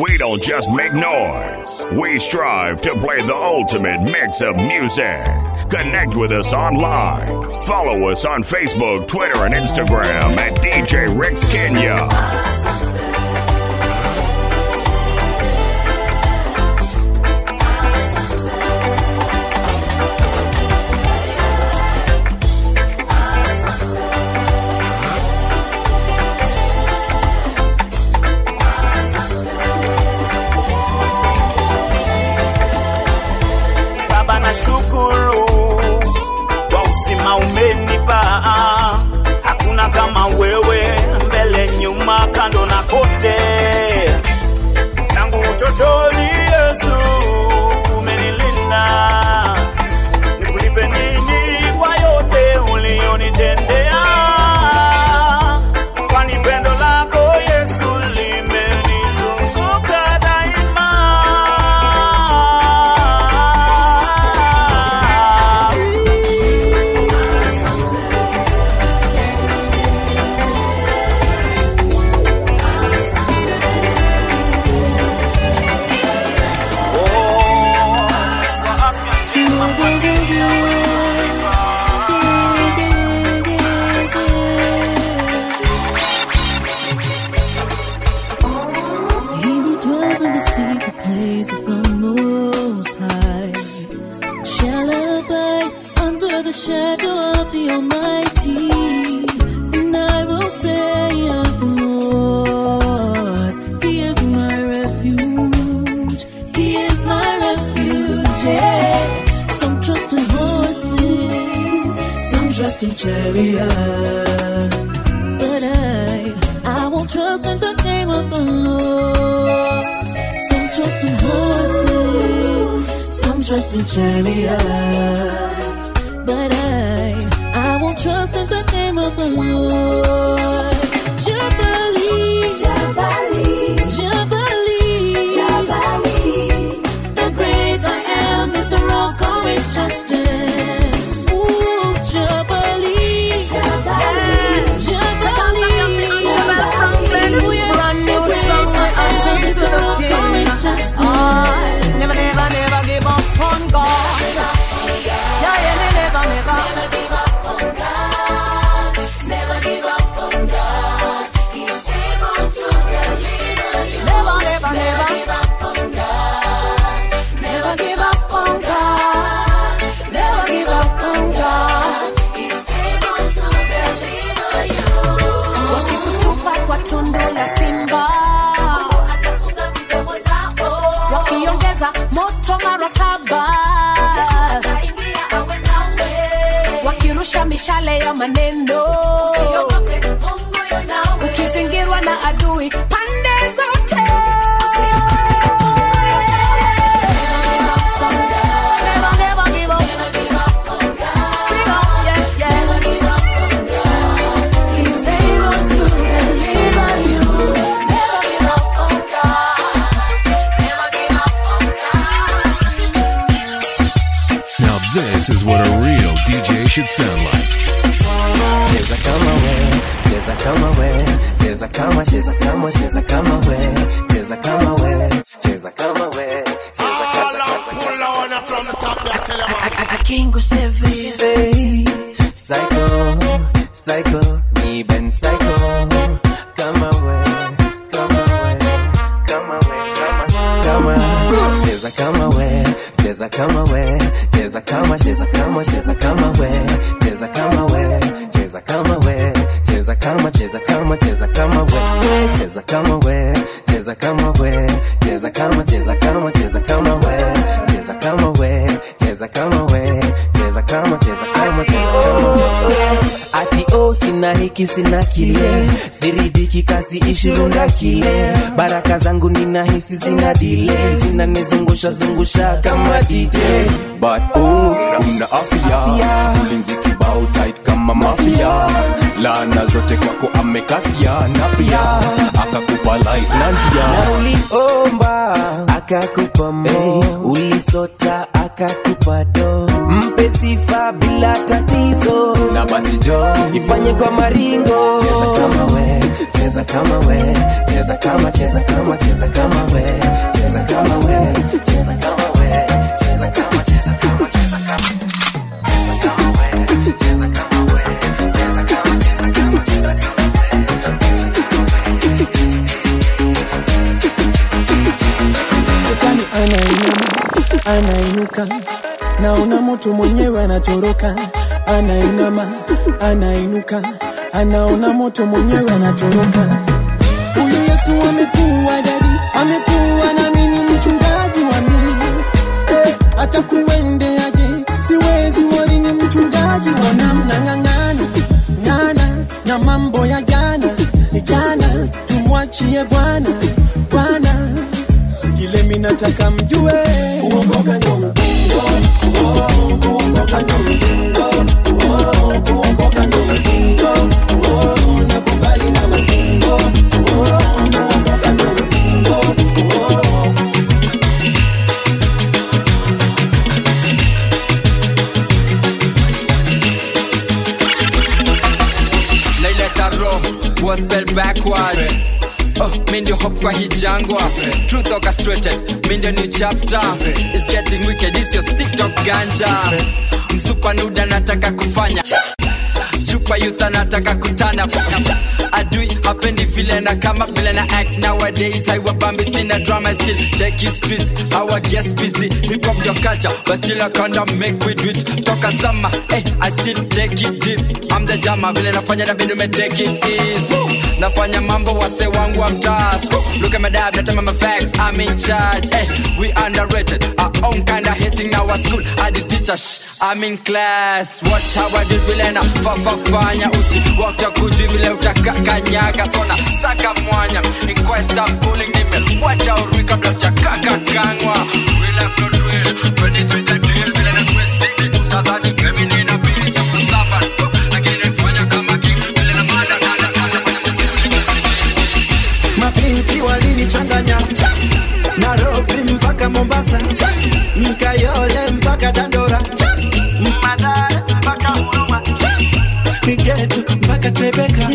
We don't just make noise. We strive to play the ultimate mix of music. Connect with us online. Follow us on Facebook, Twitter, and Instagram at DJ Rex Kenya. and chariot. But I, I won't trust in the name of the Lord. Rusha mishale ya maneno, ukizingirwa na adui pa kama we, cheza kama, cheza kama, cheza kama we, cheza kama we, cheza kama we, cheza kama we. Pull on from the top, I tell you. I, I, I can't go seven. basi na kile ziridiki kasi ishirunda kile. Baraka zangu ninahisi zina dile zinanizungusha zungusha kama DJ but oh, una afya ulinzi kibao tight kama mafia. Laana zote kwako amekatia na pia akakupa light na njia. Uliomba akakupa mo hey, eh, ulisota akakupa do. Mm ipe sifa bila tatizo, na basi jo ifanye kwa maringo. Cheza kama we, cheza kama we, cheza kama cheza kama cheza kama we, cheza kama we, cheza kama we, cheza kama cheza kama cheza kama cheza kama we, cheza kama we, anainuka anainuka naona moto mwenyewe anatoroka anainama anainuka. Anaona moto mwenyewe anatoroka huyu yesu amekuwa dadi amekuwa nami ni mchungaji wa mimi. Eh, hata kuendeaje siwezi wori ni mchungaji wa namna ng'ang'ana ng'ana na mambo ya jana. Jana tumwachie bwana. Bwana kile mimi nataka mjue 爱你。Hop kwa hii jangwa. Truth orchestrated mi ndio new chapter. Is getting wicked is your tiktok ganja. Msupa nuda nataka kufanya chupa youth anataka kutana. Adui hapendi vile na kama vile na act. Nowadays haiwabambi sina drama I still. Check his streets our guest busy. Hip hop your culture but still I kinda make we do it. Toka zama hey, I still take it deep. I'm the jama vile nafanya na binu me take it easy. Woo! nafanya mambo wase wangu wa mtaa look at my dad natema my facts I'm in charge hey, we underrated our own kinda hating our school. I the teacher shh, I'm in class. Watch how I do vile na fafafanya usi wakta vile utakakanyaga sona saka mwanya inquest I'm pulling nime wacha urui kabla sijakakakangwa we left no drill when it with the deal vile na kwesidi tutadhani feminine walinichanganya Nairobi mpaka Mombasa Mkayole mpaka Dandora Madare mpaka Huruma Getu mpaka Tebeka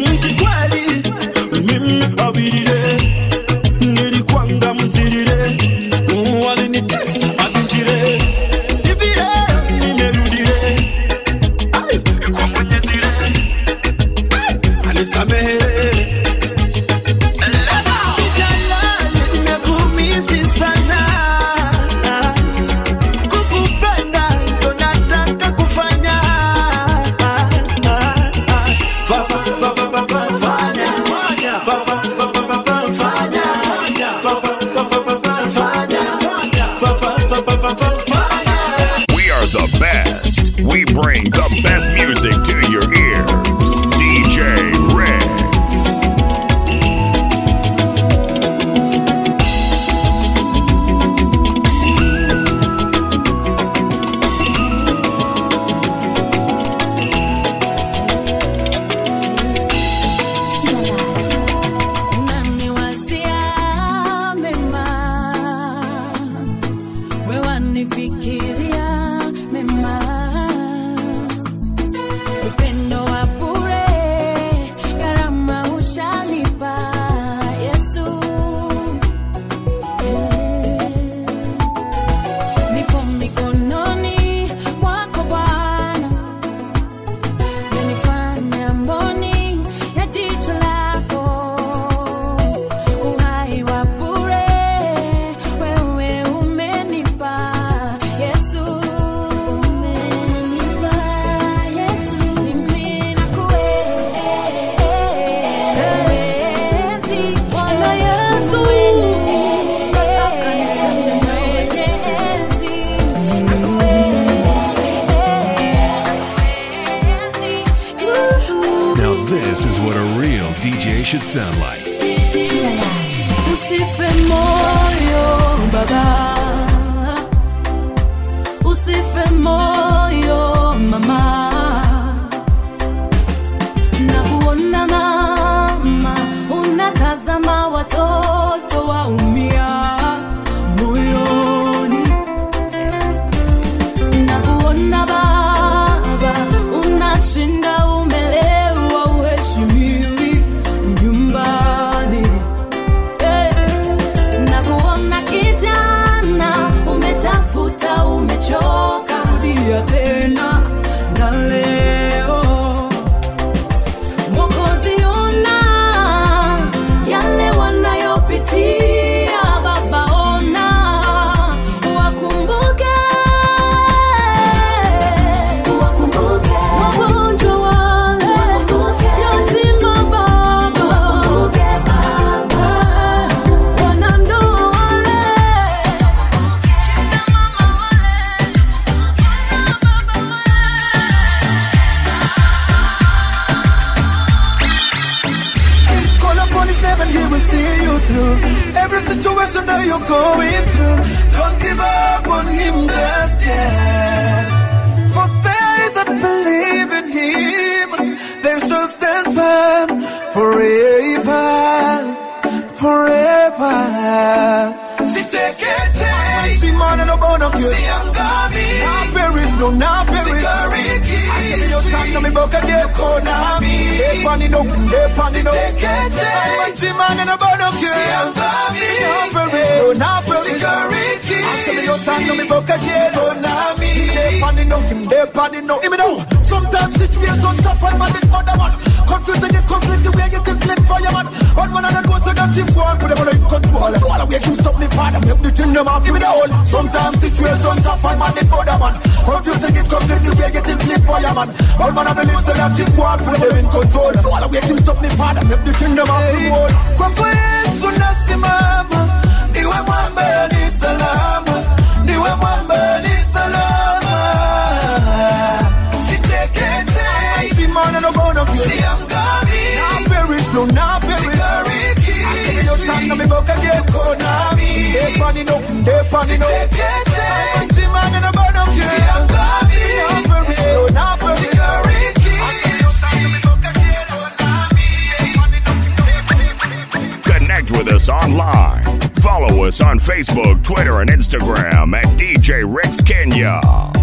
Usife moyo baba, usife moyo mama, na kuona mama unatazama watoto waumia smoke a day corner me. Hey, pan no up, hey, pan it up. Take it, take. I'm a man and a bad up girl. See, I'm coming. I'm very, not very. Security. I say me just stand me smoke a day corner me. Hey, pan it up, hey, me. Sometimes I'm a mother one. Confusing it, conflict the way you can flip man. One man and I know so that him go on, put them all in control. All away, him stop me father, make the thing them off, me the whole. Sometimes situations tough, I'm on the other man. Confusing it, conflict the way you can flip man. One man and I know so that him go on, put them in control. All away, him stop me father, make the thing them off, the whole. Kwa Yesu nasimama, niwe mwamba ni salama, niwe mwamba ni me no go no kill. See I'm coming. Now perish, no, now perish. I see your time, no me back again. Konami. They panning up, they panning up. I'm man and a burn up kill. See I'm coming. Now perish, no, now perish. Security. Connect with us online. Follow us on Facebook, Twitter, and Instagram at DJ Rex Kenya.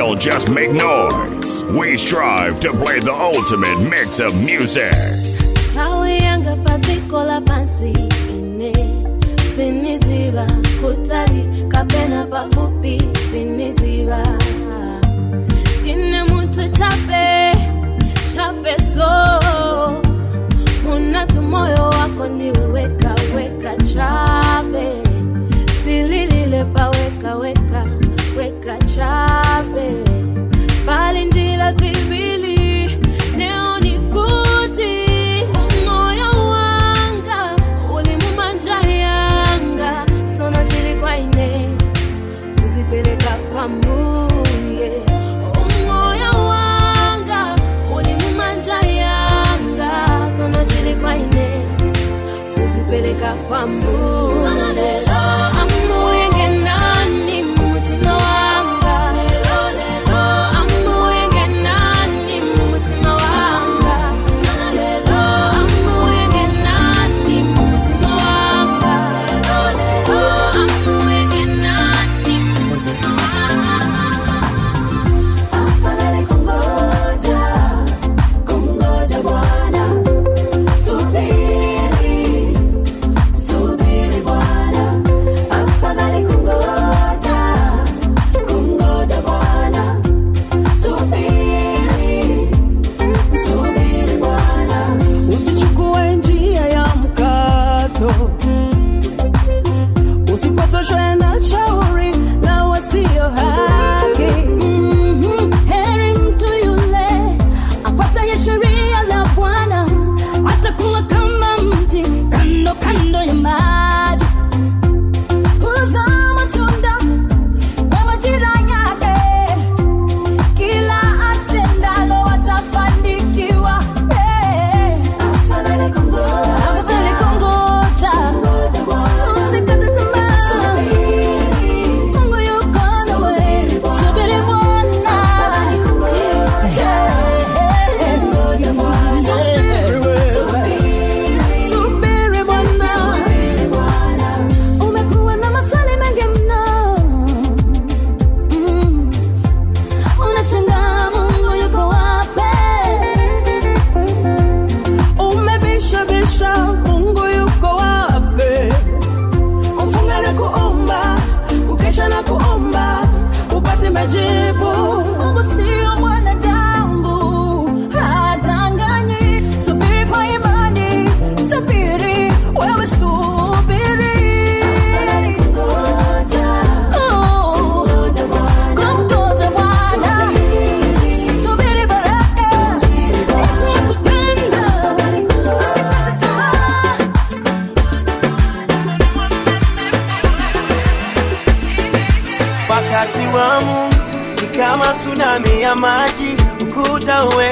Don't just make noise. We strive to play the ultimate mix of music. La pansi ine tine chape chape so moyo wako weka weka chape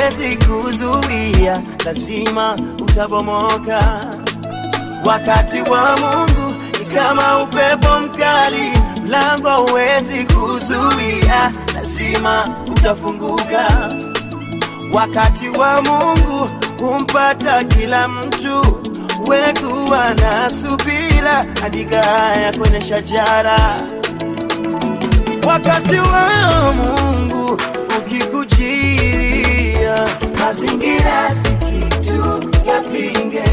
huwezi kuzuia, lazima utabomoka. Wakati wa Mungu ni kama upepo mkali, mlango huwezi kuzuia, lazima utafunguka. Wakati wa Mungu humpata kila mtu, wekuwa na subira, andika haya kwenye shajara. Wakati wa Mungu mazingira si kitu yapinge.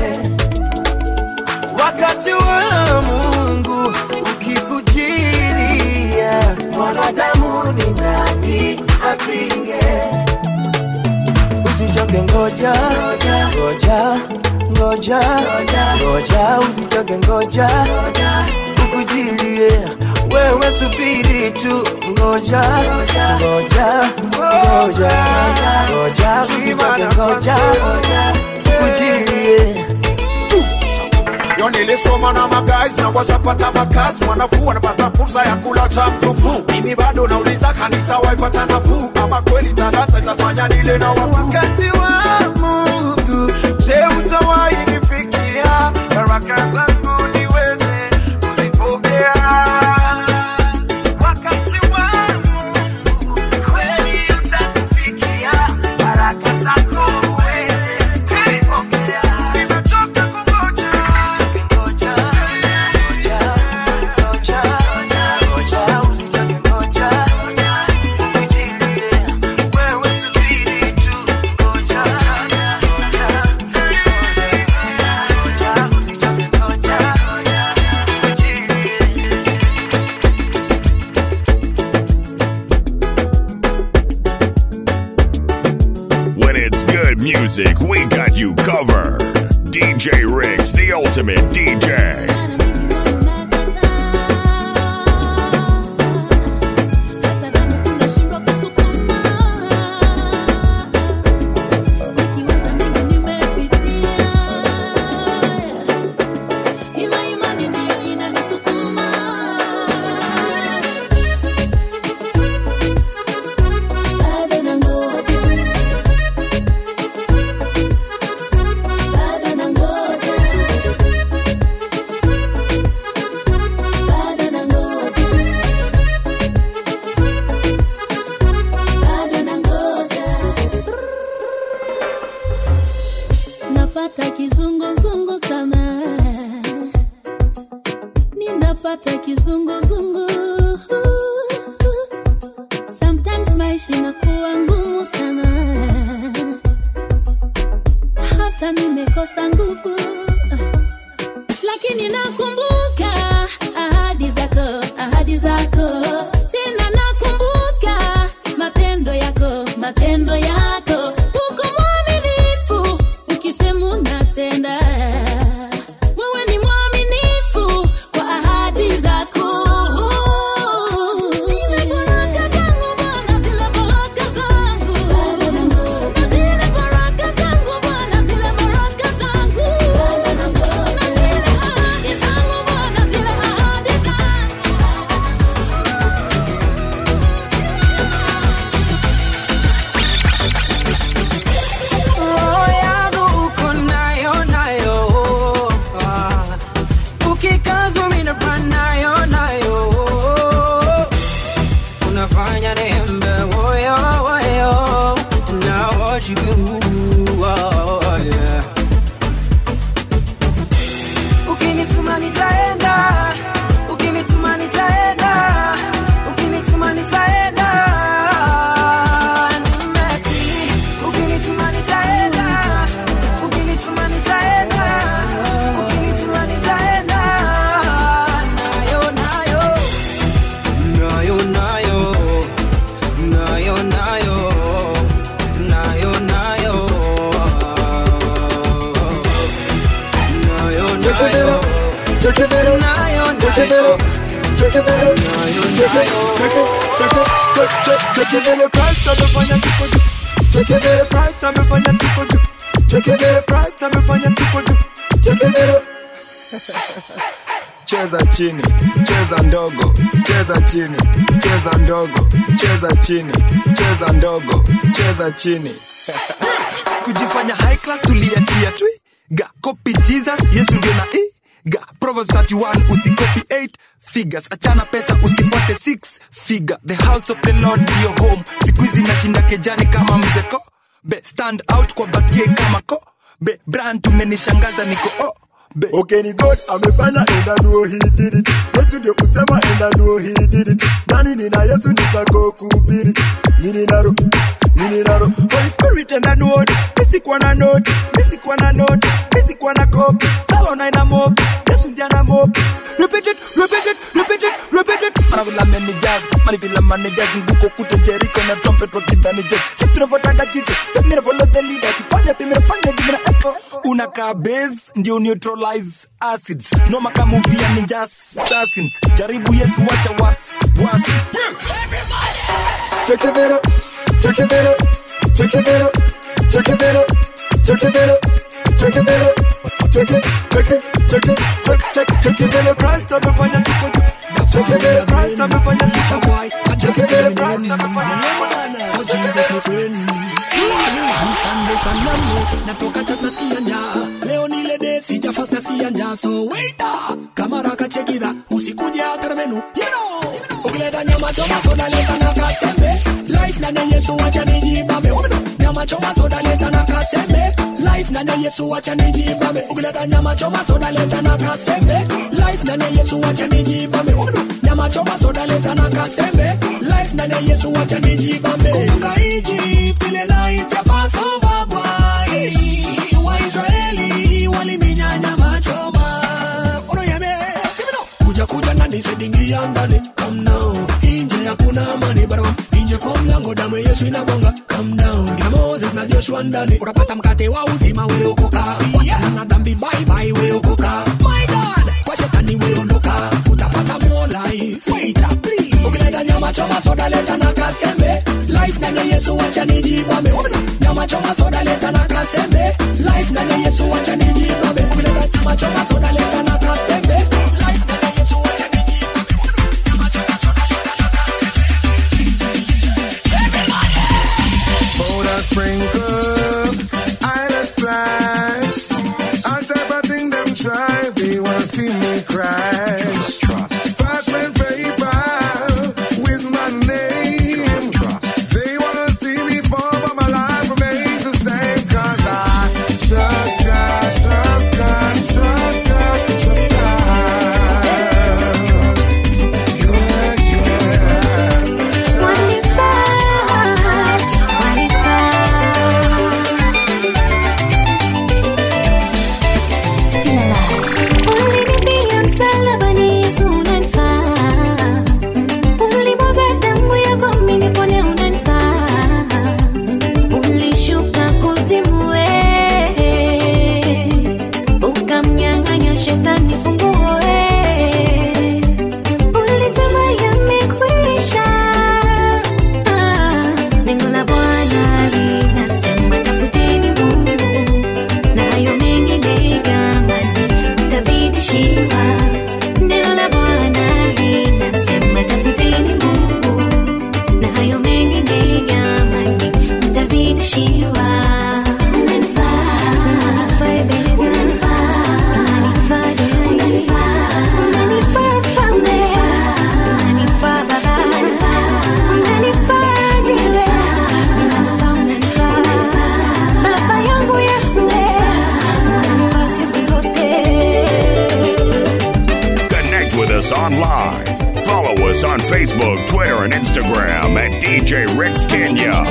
Wakati wa Mungu ukikujilia, mwanadamu ni nani apinge? Usichoke, ngoja ngoja ngoja ngoja, usichoke, ngoja ukujilie wewe subiri tu, ngoja ngoja ngoja ngoja, usichoke, ngoja. ukujilie Yo nilisoma na magays na washapata makazi, wanafuu wanapata fursa ya kula cha mkufu. Mimi bado nauliza kanisa waipata nafuu, ama kweli talanta itafanya nile na wakuu. Wakati wa Mungu, je, utawahi nifikia baraka zangu ninapata kizunguzungu. Sometimes maisha inakuwa ngumu sana, hata nimekosa nguvu, lakini nakumbuka ahadi zako, ahadi zako chini. Cheza ndogo cheza chini. Cheza ndogo cheza chini. Kujifanya high class tuliachia twi ga copy jesus yesu ndio na i. Ga proverbs 31 usikopi 8 figures achana pesa usifuate 6 figure the house of the lord ndio home. Siku hizi nashinda kejani kama mzeko be stand out kwa bakie kama ko. Be brand tumenishangaza niko oh be. Okay ni god amefanya and I know he did it yesu ndio kusema and I know he nani nina yesu nitako kuhubiri. Nini naro? Holy spirit enda I know na noti nisikuwa na noti nisikuwa na kopi. Salona ina mopi. Yesu jana mopi. Repeat it repeat it repeat it repeat it. Anavula menijaz manivila manijaz nguko kute jeriko na trumpet wakidhani jaz si tunavyotaga jesus pemira the leader. Kifanya pemira fanya echo unakaa base ndio neutralize acids. Noma kamuvia movie ya ninja assassins jaribu yesu wacha was was check it out check it out check it out check it out check it out check it out check it check it check it check check check it out Christ amefanya tuko juu check it out Christ amefanya tuko juu check it out Christ amefanya So Jesus my friend Ni Sunday Natoka chat nasikia njaa Leo ni ile day sija fast nasikia njaa So waiter know Ukileta nyama choma soda leta na kasembe Life na ne Yesu wacha nijibambe Umeno Nyama choma soda leta na kasembe Life na ne Yesu wacha nijibambe Ukileta nyama choma soda leta na kasembe Life na ne Yesu wacha nijibambe Umeno Nyama choma soda leta na kasembe Life na ne Yesu wacha nijibambe Kumbuka Egypt ile night ya Passover boy. Waisraeli waliminya nyama choma Unoyeme kuja kuja ndani sedingia ndani. Come now. Inje hakuna amani bado nje kwa mlango damu Yesu inabonga come down. Kina Moses na Joshua ndani. Unapata mkate wa uzima wewe okoka. Wachana na dhambi bye bye wewe okoka. My god! Kwa shetani wewe ondoka. Utapata more life. Wait please. Ukileta nyama choma soda leta na kasembe. Life ndani Yesu acha nijibambe. Nyama choma soda leta na kasembe. Life ndani Yesu acha nijibambe. Ukileta nyama choma soda leta na kasembe Facebook, Twitter, and Instagram at DJ Ricks Kenya.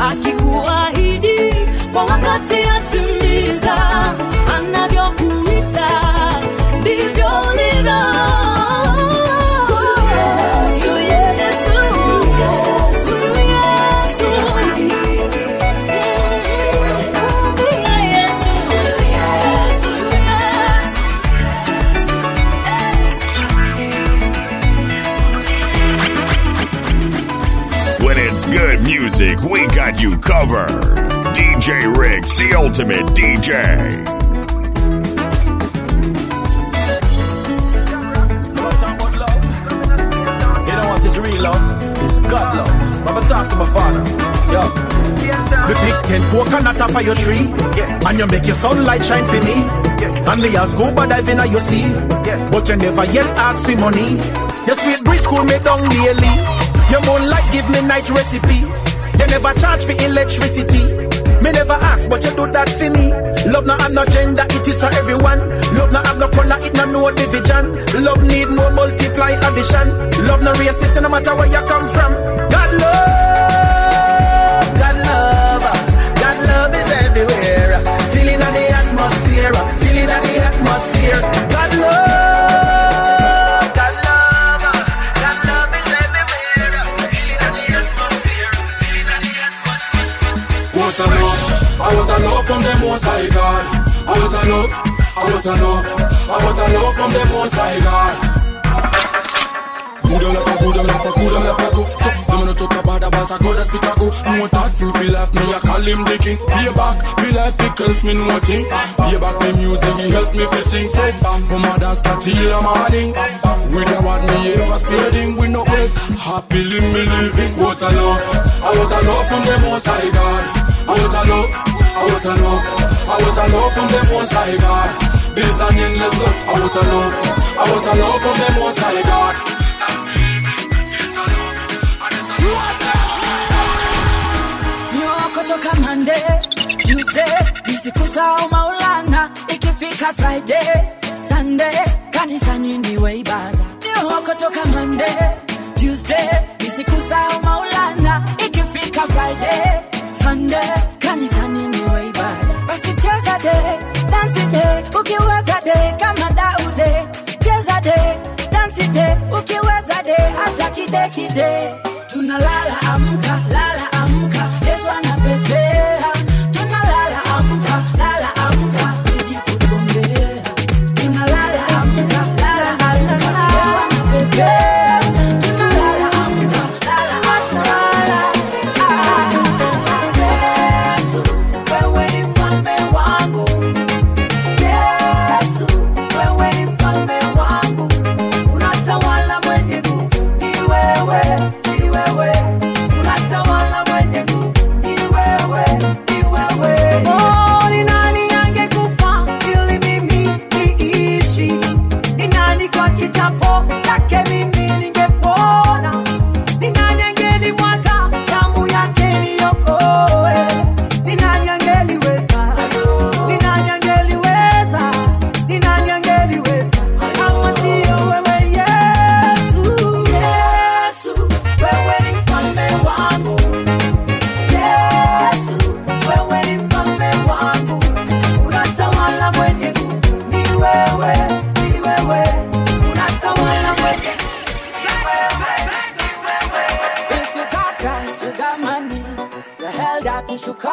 Akikuahidi kwa wakati atimiza covered. DJ Riggs, the ultimate DJ. Is real love? It's God love. Mama talk to my father. Yo. Me pick ten coconut off of your tree. And you make your sunlight shine for me. And me ask go but dive in your sea. But you never yet ask for money. Your sweet breeze cool me down daily. Your moonlight give me night recipe. You never charge for electricity. Me never ask, but you do that for me. Love no have no gender, it is for everyone. Love no have no color, it no no division. Love need no multiply addition. Love no racist, no matter where you come from. God love, God love, God love is everywhere. Feeling of the atmosphere, feeling of the atmosphere. Want a love from the most high God. I want a love, I want a love, I want a love from the most high God. Good enough, good enough, good enough, good. So, them wanna talk about about a God that speak a go. No that thing feel life, me I call him the king. Pay back, feel life, it helps me no thing. Back the music, he helps me to sing. Say, from a dance, cat till the morning. With the what me ever spreading, we no break. Happily me living, what a love. I want a love from the most high God. I want a love, I want a love, I want a love from the most high God. This an endless love, I want a love, I want a love from the most high God. nyoko toka Monday, Tuesday, ni siku zao Maulana, ikifika Friday, Sunday, kanisani niwe ibada. Nyoko toka Monday, Tuesday, ni siku zao Maulana, ikifika Friday, Sunday, de, kama Daude, cheza de, dance de, ukiweza de, hata kide kide. Tunalala amka,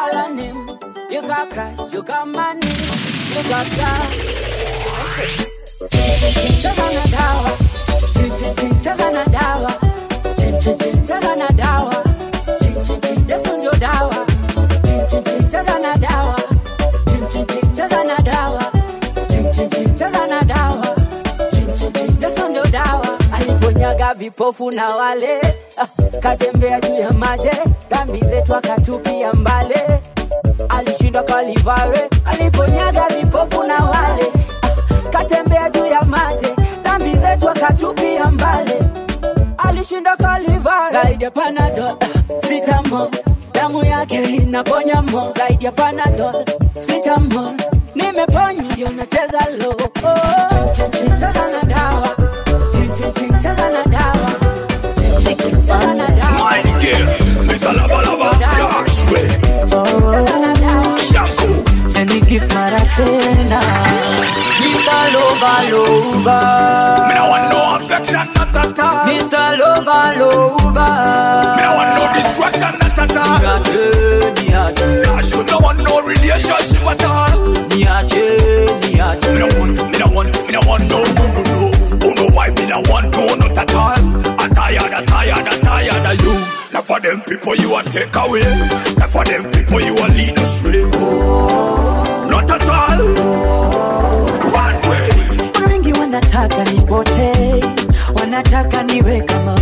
call on him. You got Christ, you got money, you got God. Chintazana dawa, chintazana dawa, chintazana dawa, chintazana dawa, chintazana dawa, chintazana dawa, chintazana dawa, chintazana dawa, aliponyaga vipofu na wale katembea juu ya maji, dhambi zetu akatupia mbali. Alishindwa Kalivare, aliponyaga vipofu na wale katembea juu ya maji, dhambi zetu akatupia mbali, alishinda Kalivare. Zaidi ya Panadol, ah, damu yake inaponya mo, zaidi ya Panadol, Citamol, nimeponywa ndio nacheza lo Lover Me no want no affection, not at all. Mr. Lover Lover Me no want no distraction, not at all. Niache, niache Gosh, you no want no relationship at all. Niache, niache Me no want, me no want, me no want no, no, no, no. Who know why me no want no, not at all. I'm tired, I'm tired, I'm tired of you. Now for them people you a take away. Now for them people you a lead astray. Not at all. Wanataka nipotee, wanataka niwe kama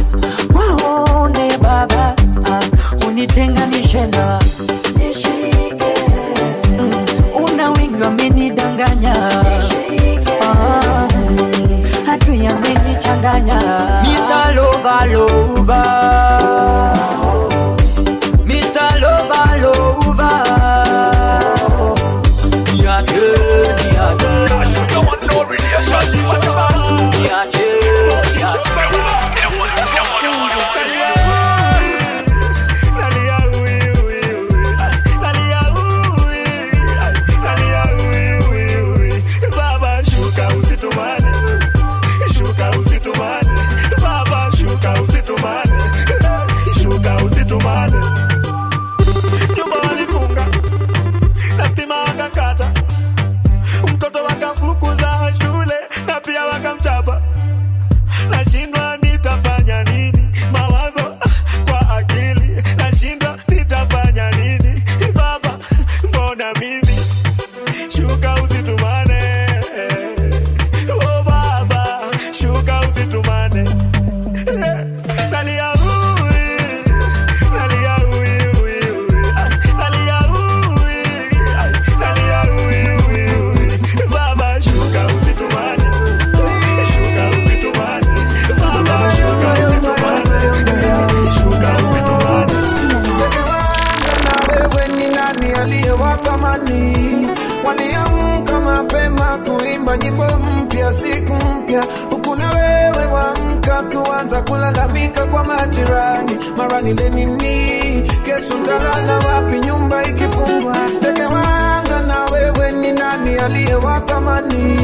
waone baba, ah, unitenganishe na una wingi wamenidanganya, Ah, amenichanganya. Mr. Lover, Lover. Kulalamika kwa majirani. Mara nile nini? Kesho ntalala wapi? Nyumba ikifungwa. Ndege wanga na wewe ni nani aliyewatamani?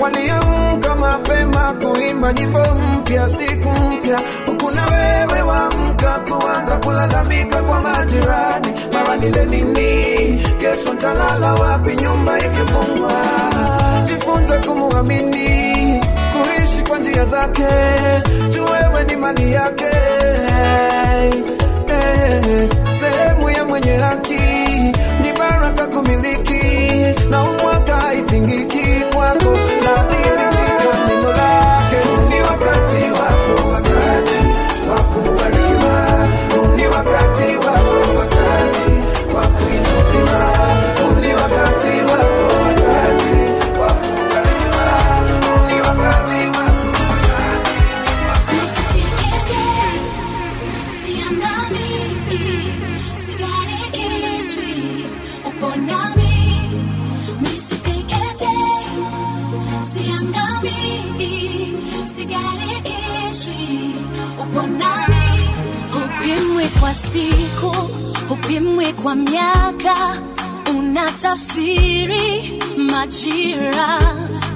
waliamka mapema kuimba nyimbo mpya siku mpya. Huku na wewe wamka kuanza kulalamika kwa majirani. Mara nile nini? Kesho ntalala wapi? Nyumba ikifungwa. Jifunze kumuamini kuishi kwa njia zake. Juu wewe ni mali yake. Eh, sehemu ya mwenye haki. Ni baraka kumiliki. Na umwaka haipingiki kwako Wanani hupimwi kwa siku, upimwi kwa miaka, unatafsiri majira,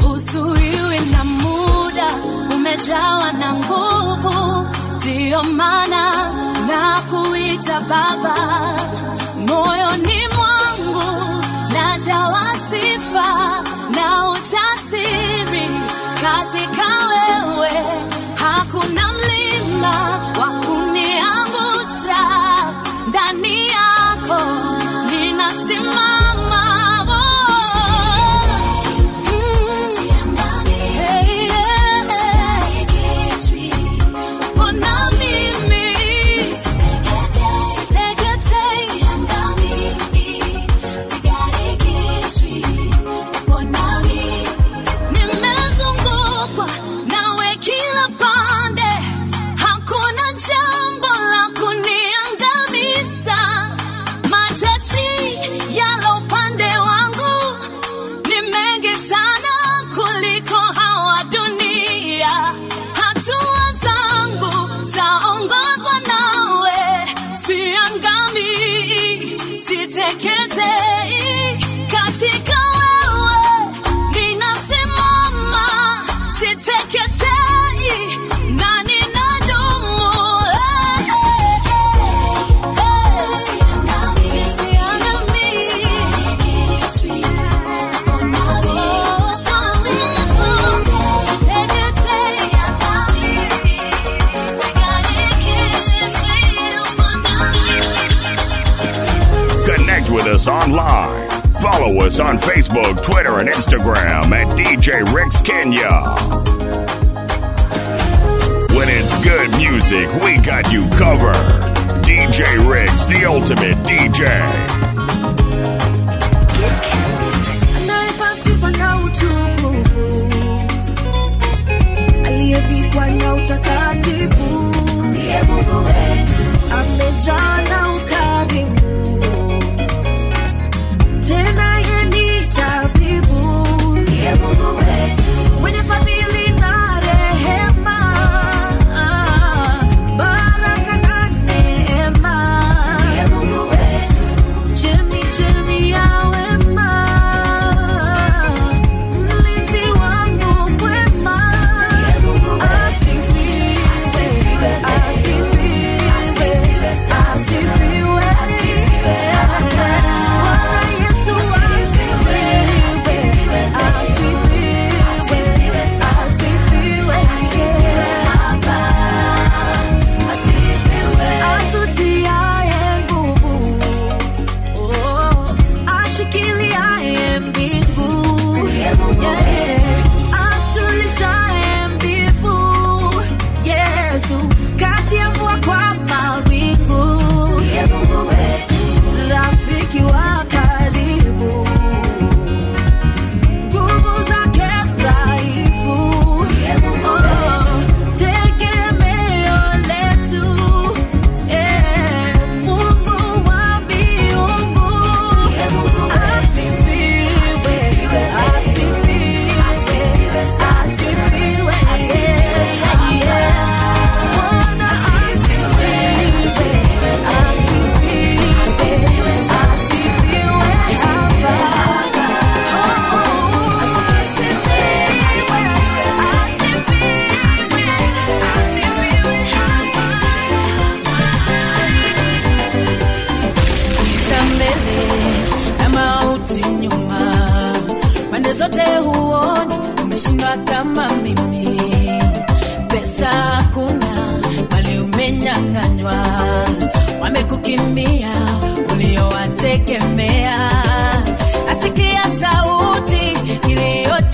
huzuiwi na muda, umejawa na nguvu, ndiyo maana na kuita Baba. Moyoni mwangu najawa sifa na ujasiri katika wewe, hakuna mlima Bwana wa kuniangusha. Ndani yako ninasimama Follow us on Facebook, Twitter, and Instagram at DJ Rex Kenya. When it's good music, we got you covered. DJ Rex, the ultimate DJ. aliyevikwa na utakatifu amejaa na ukarimu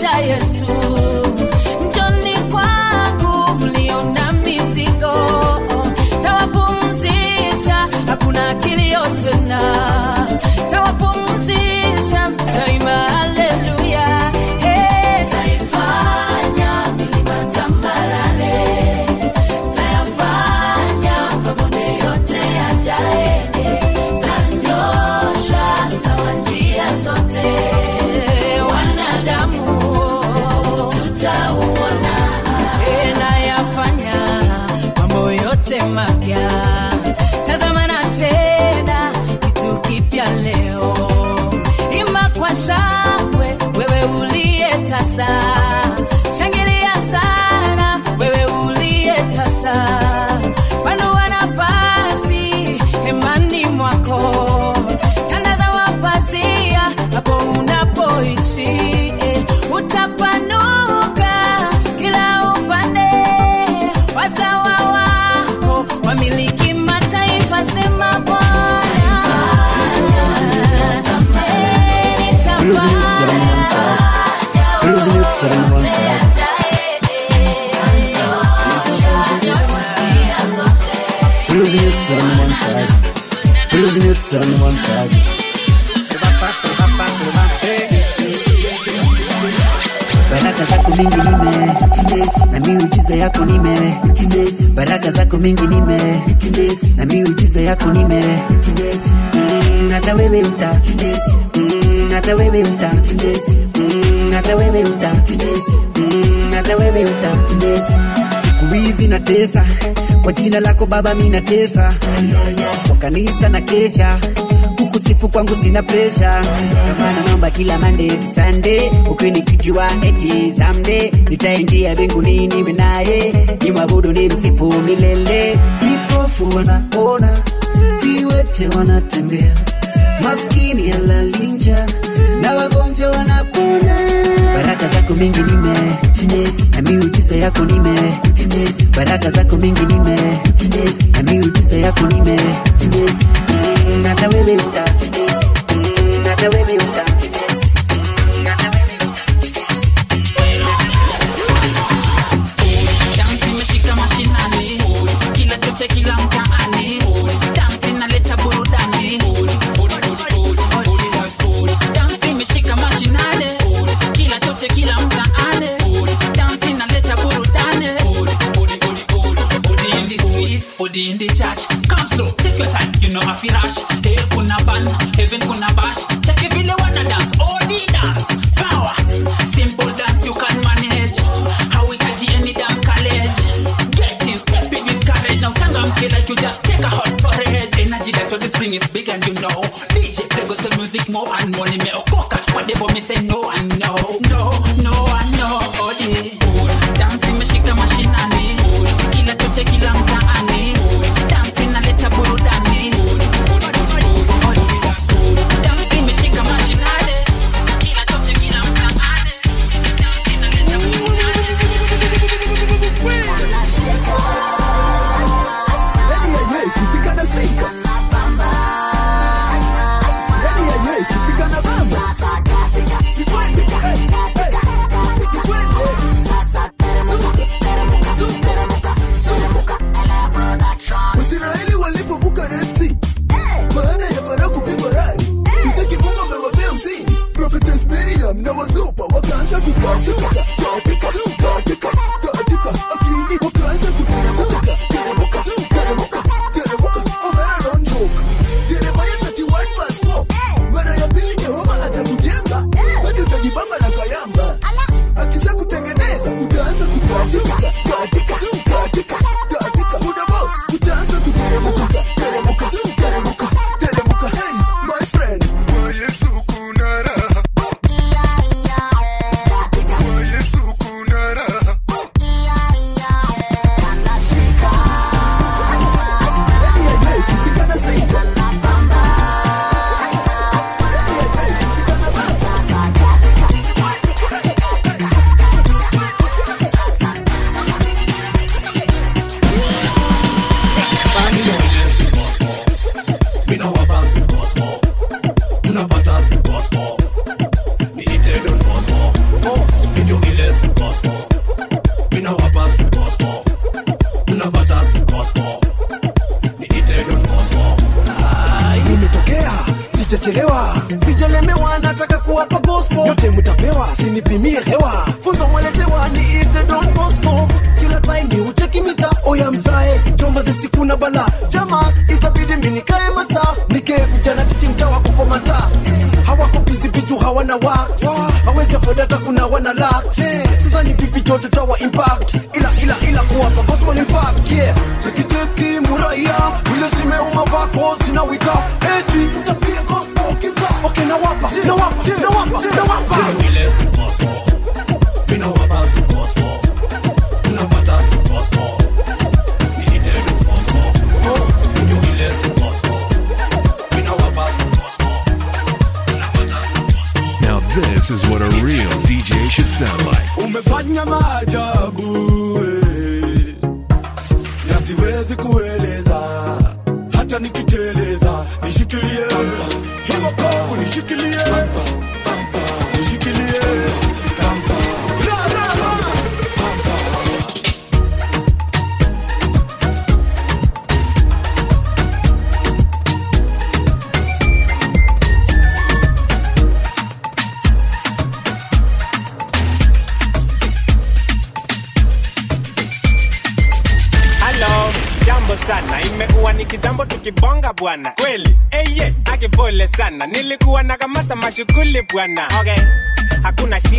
cha Yesu. tasa, shangilia sana wewe uliye tasa, panua nafasi hemani mwako, tandaza mapazia hapo unapoishi. Eh, utapanuka kila upande, wazawa wako wamiliki mataifa, sema Bwana. On one side. Losing it, set on one side. Losing it, set on one side. baraka zako mingi nime na miujiza yako nime baraka zako mingi nime na miujiza yako nime hata wewe uta Mm, hata wewe uta hata wewe tesa Mm, hata wewe uta siku hizi kwa jina lako baba mi natesa. Kwa kanisa na kesha. Kukusifu kwangu sina presha. Ndio mamba kila mande tusande ukinikijua eti someday nitaingia mbinguni niwe naye. Nimwabudu ni msifu milele. Vipofu wanaona viwete wanatembea. Maskini alalinja na wagonjwa wanapona. Baraka zako mingi nime na miujiza yako nime baraka zako mingi nime na miujiza yako nime Mm, hata wewe uta Mm, hata wewe uta firasha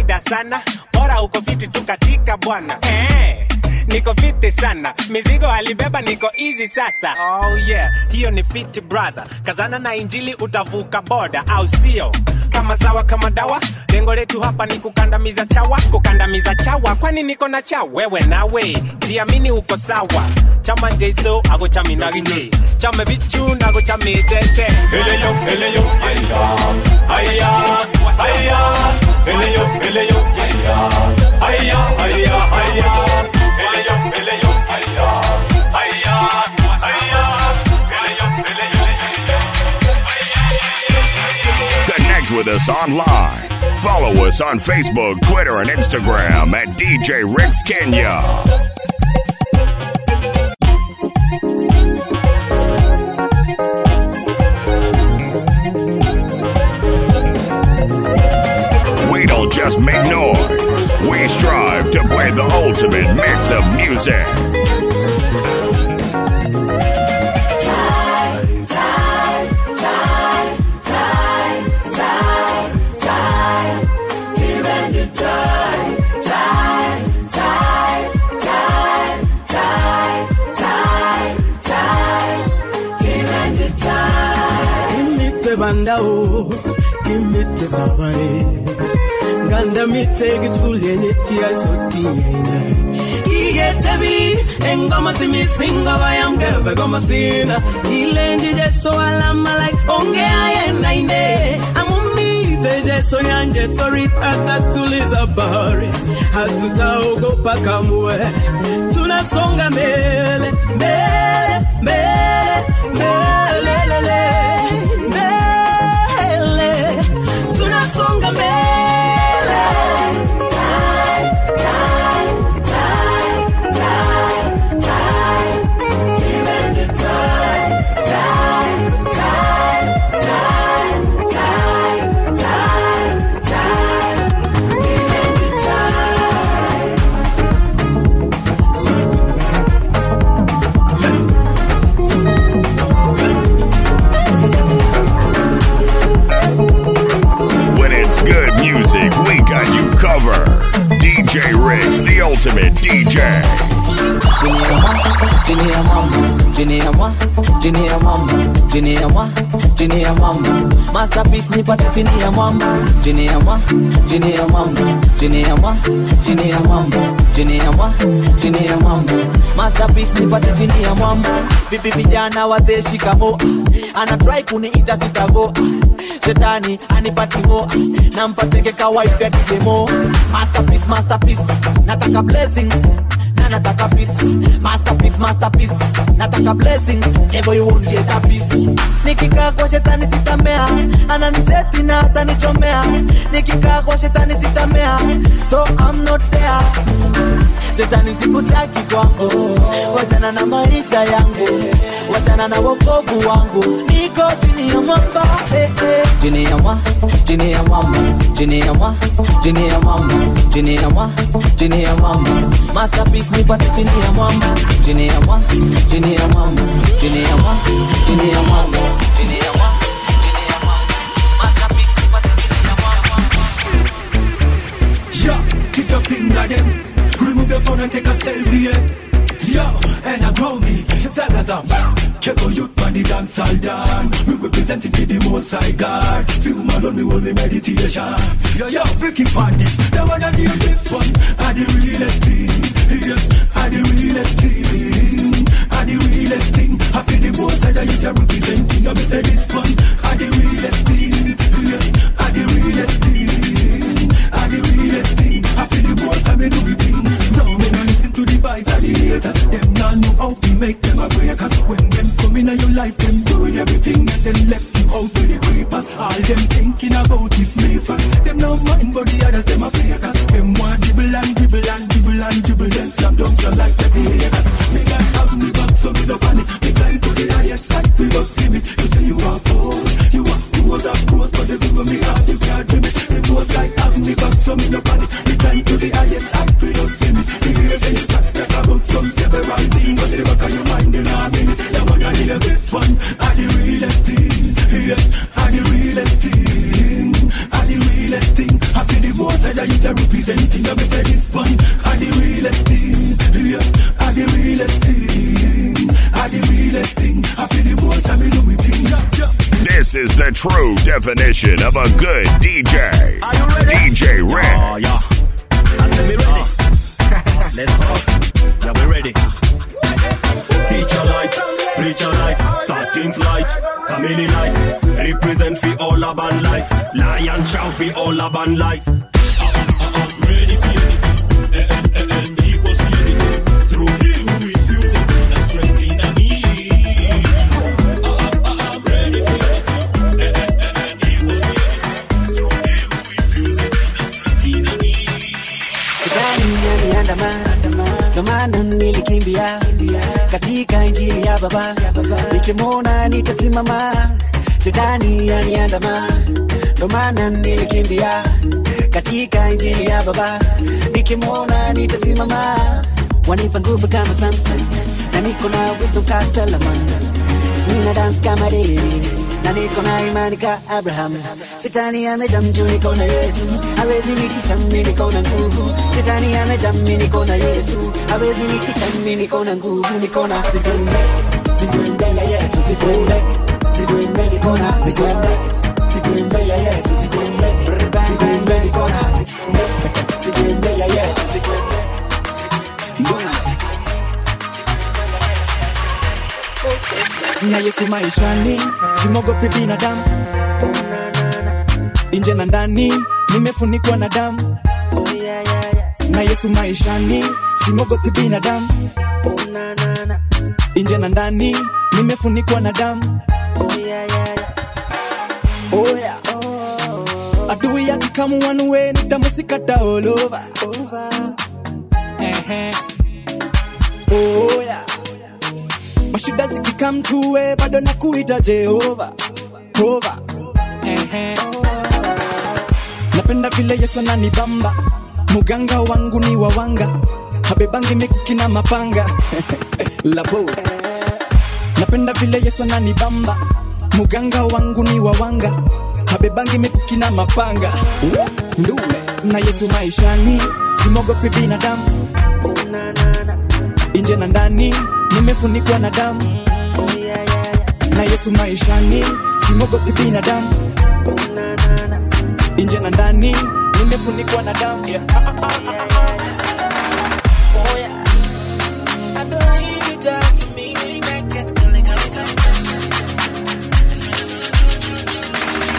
shida sana. Bora uko fiti tu katika bwana. Eh. niko fiti sana. Mizigo alibeba niko easy sasa. Oh yeah. Hiyo ni fiti brother. Kazana na injili utavuka boda au sio kama sawa kama dawa. Lengo letu hapa ni kukandamiza chawa kukandamiza chawa. Kwani niko na cha wewe nawe. Jiamini uko sawa. Chama njeiso ago chami nagije, chame bichu nago chamitete eleyo eleyo aya aya aya eleyo eleyo aya aya aya aya with us online. Follow us on Facebook, Twitter, and Instagram at DJ Ricks Kenya. We don't just make noise, we strive to play the ultimate mix of music. gandao kimitte safare gandamitte gibsulenit kiyai sotiyaina igetebi engomosimi singobayam gebe gomosina ilenji jeso alamalak onge ayenaine amumite jeso yanje torit atatuliza bahari. Hatutaogopa kamwe tunasonga mele, mele, mele, mele, mbele Búscame. DJ Riggs, the ultimate DJ. Chini ya mama, chini ya. Vipi vijana wazee shikamo, ana try kuniita sitago. Shetani anipati ho, nampateke kawaida demo. Masterpiece, masterpiece, nataka blessings nataka peace masterpiece masterpiece. Nataka blessings never you won't get a peace. nikikaa kwa shetani sitamea ananiseti na atanichomea. Nikikaa kwa shetani sitamea so I'm not there. Shetani sikutaki kwako, wachana na maisha yangu wachana na wokovu wangu niko chini ya mwamba eh, eh. chini ya mwa chini ya mwamba chini ya mwa chini ya mwamba chini ya mwa chini ya mwamba masterpiece nipate chini ya mwamba chini ya mwa chini ya mwamba chini ya mwa chini ya mwamba chini ya mwa chini ya mwamba masterpiece nipate chini ya mwamba Yeah, kick your finger them. Remove your phone and take a selfie. Yeah, yeah and I grow me. Check out youth body dance all down. Me representing for the most high God. Feel man on me only meditation. Yeah, yeah, freaky parties. The one that deal this one. Are the realest thing. Yes, are the realest thing. Are the realest thing. I feel the most high that youth are representing. I'm say this one. Are the realest thing. Yes, are the realest thing. Are the realest thing. I feel the most I me do the thing. No, me no listen to the vibes of the haters. Them not know how to make them a break. Cause when they come in your life, them doing everything and then left you out with the creepers. All them thinking about is me first. Them no mind but the others, them a fake us. Them want dribble and dribble and dribble and dribble. Then slam dunk your like the Lakers. Me got have me back, so me no panic. Me climb to the highest height, we up limit. You say you are bold, you are close up close, but the people me heart you can't dream it. It was like have me back, so me no panic. You are representing. I say this one, are the realest thing, yeah, are the realest thing, are the realest thing. I feel the most I me do me thing, yeah, yeah. This is the true definition of a good DJ. Are you ready? DJ Rex. Oh, yeah. I said we ready. Let's go. Yeah, we ready. Teacher light, preacher light, 13th light, family light. Represent for all urban lights. Lion shout for all urban lights. Ndo maana nilikimbia katika injili ya Baba, nikimwona nitasimama. Shetani aliandama, ndo maana nilikimbia katika injili ya Baba, nikimwona nitasimama. Wanipa nguvu kama Samson, na niko na uwezo ka Solomon, nina dance kama David na niko na imani ka Abraham. Shetani amejaa niko na Yesu, hawezi nitisha mimi, niko na nguvu. Shetani amejaa niko na Yesu, hawezi nitisha mimi, niko na nguvu, niko na zigwembe, zigwembe ya Yesu, zigwembe, zigwembe, niko na zigwembe, zigwembe ya Yesu, zigwembe, zigwembe, niko na zigwembe, zigwembe ya Yesu, zigwembe, na Yesu maishani, simogopi binadamu, nje na ndani nimefunikwa na damu. Na Yesu maishani, simogopi binadamu, nje na ndani nimefunikwa na damu. Oh. Adui akikamu one nitamusikata all over. Oh yeah. Mashida zikikam bado na kuita Jehova. Hova. Ehe. Napenda vile Yesu ananibamba. Muganga wangu ni wawanga. Habebangi mikuki na mapanga. Labo. Napenda vile Yesu ananibamba. Muganga wangu ni wawanga. Habebangi mikuki na mapanga. Ndume na Yesu maishani. Simogopi binadamu. Nje na ndani nimefunikwa na damu. Na Yesu maishani. Simogopi binadamu. Nje na ndani nimefunikwa na damu. Gonna, gonna, gonna,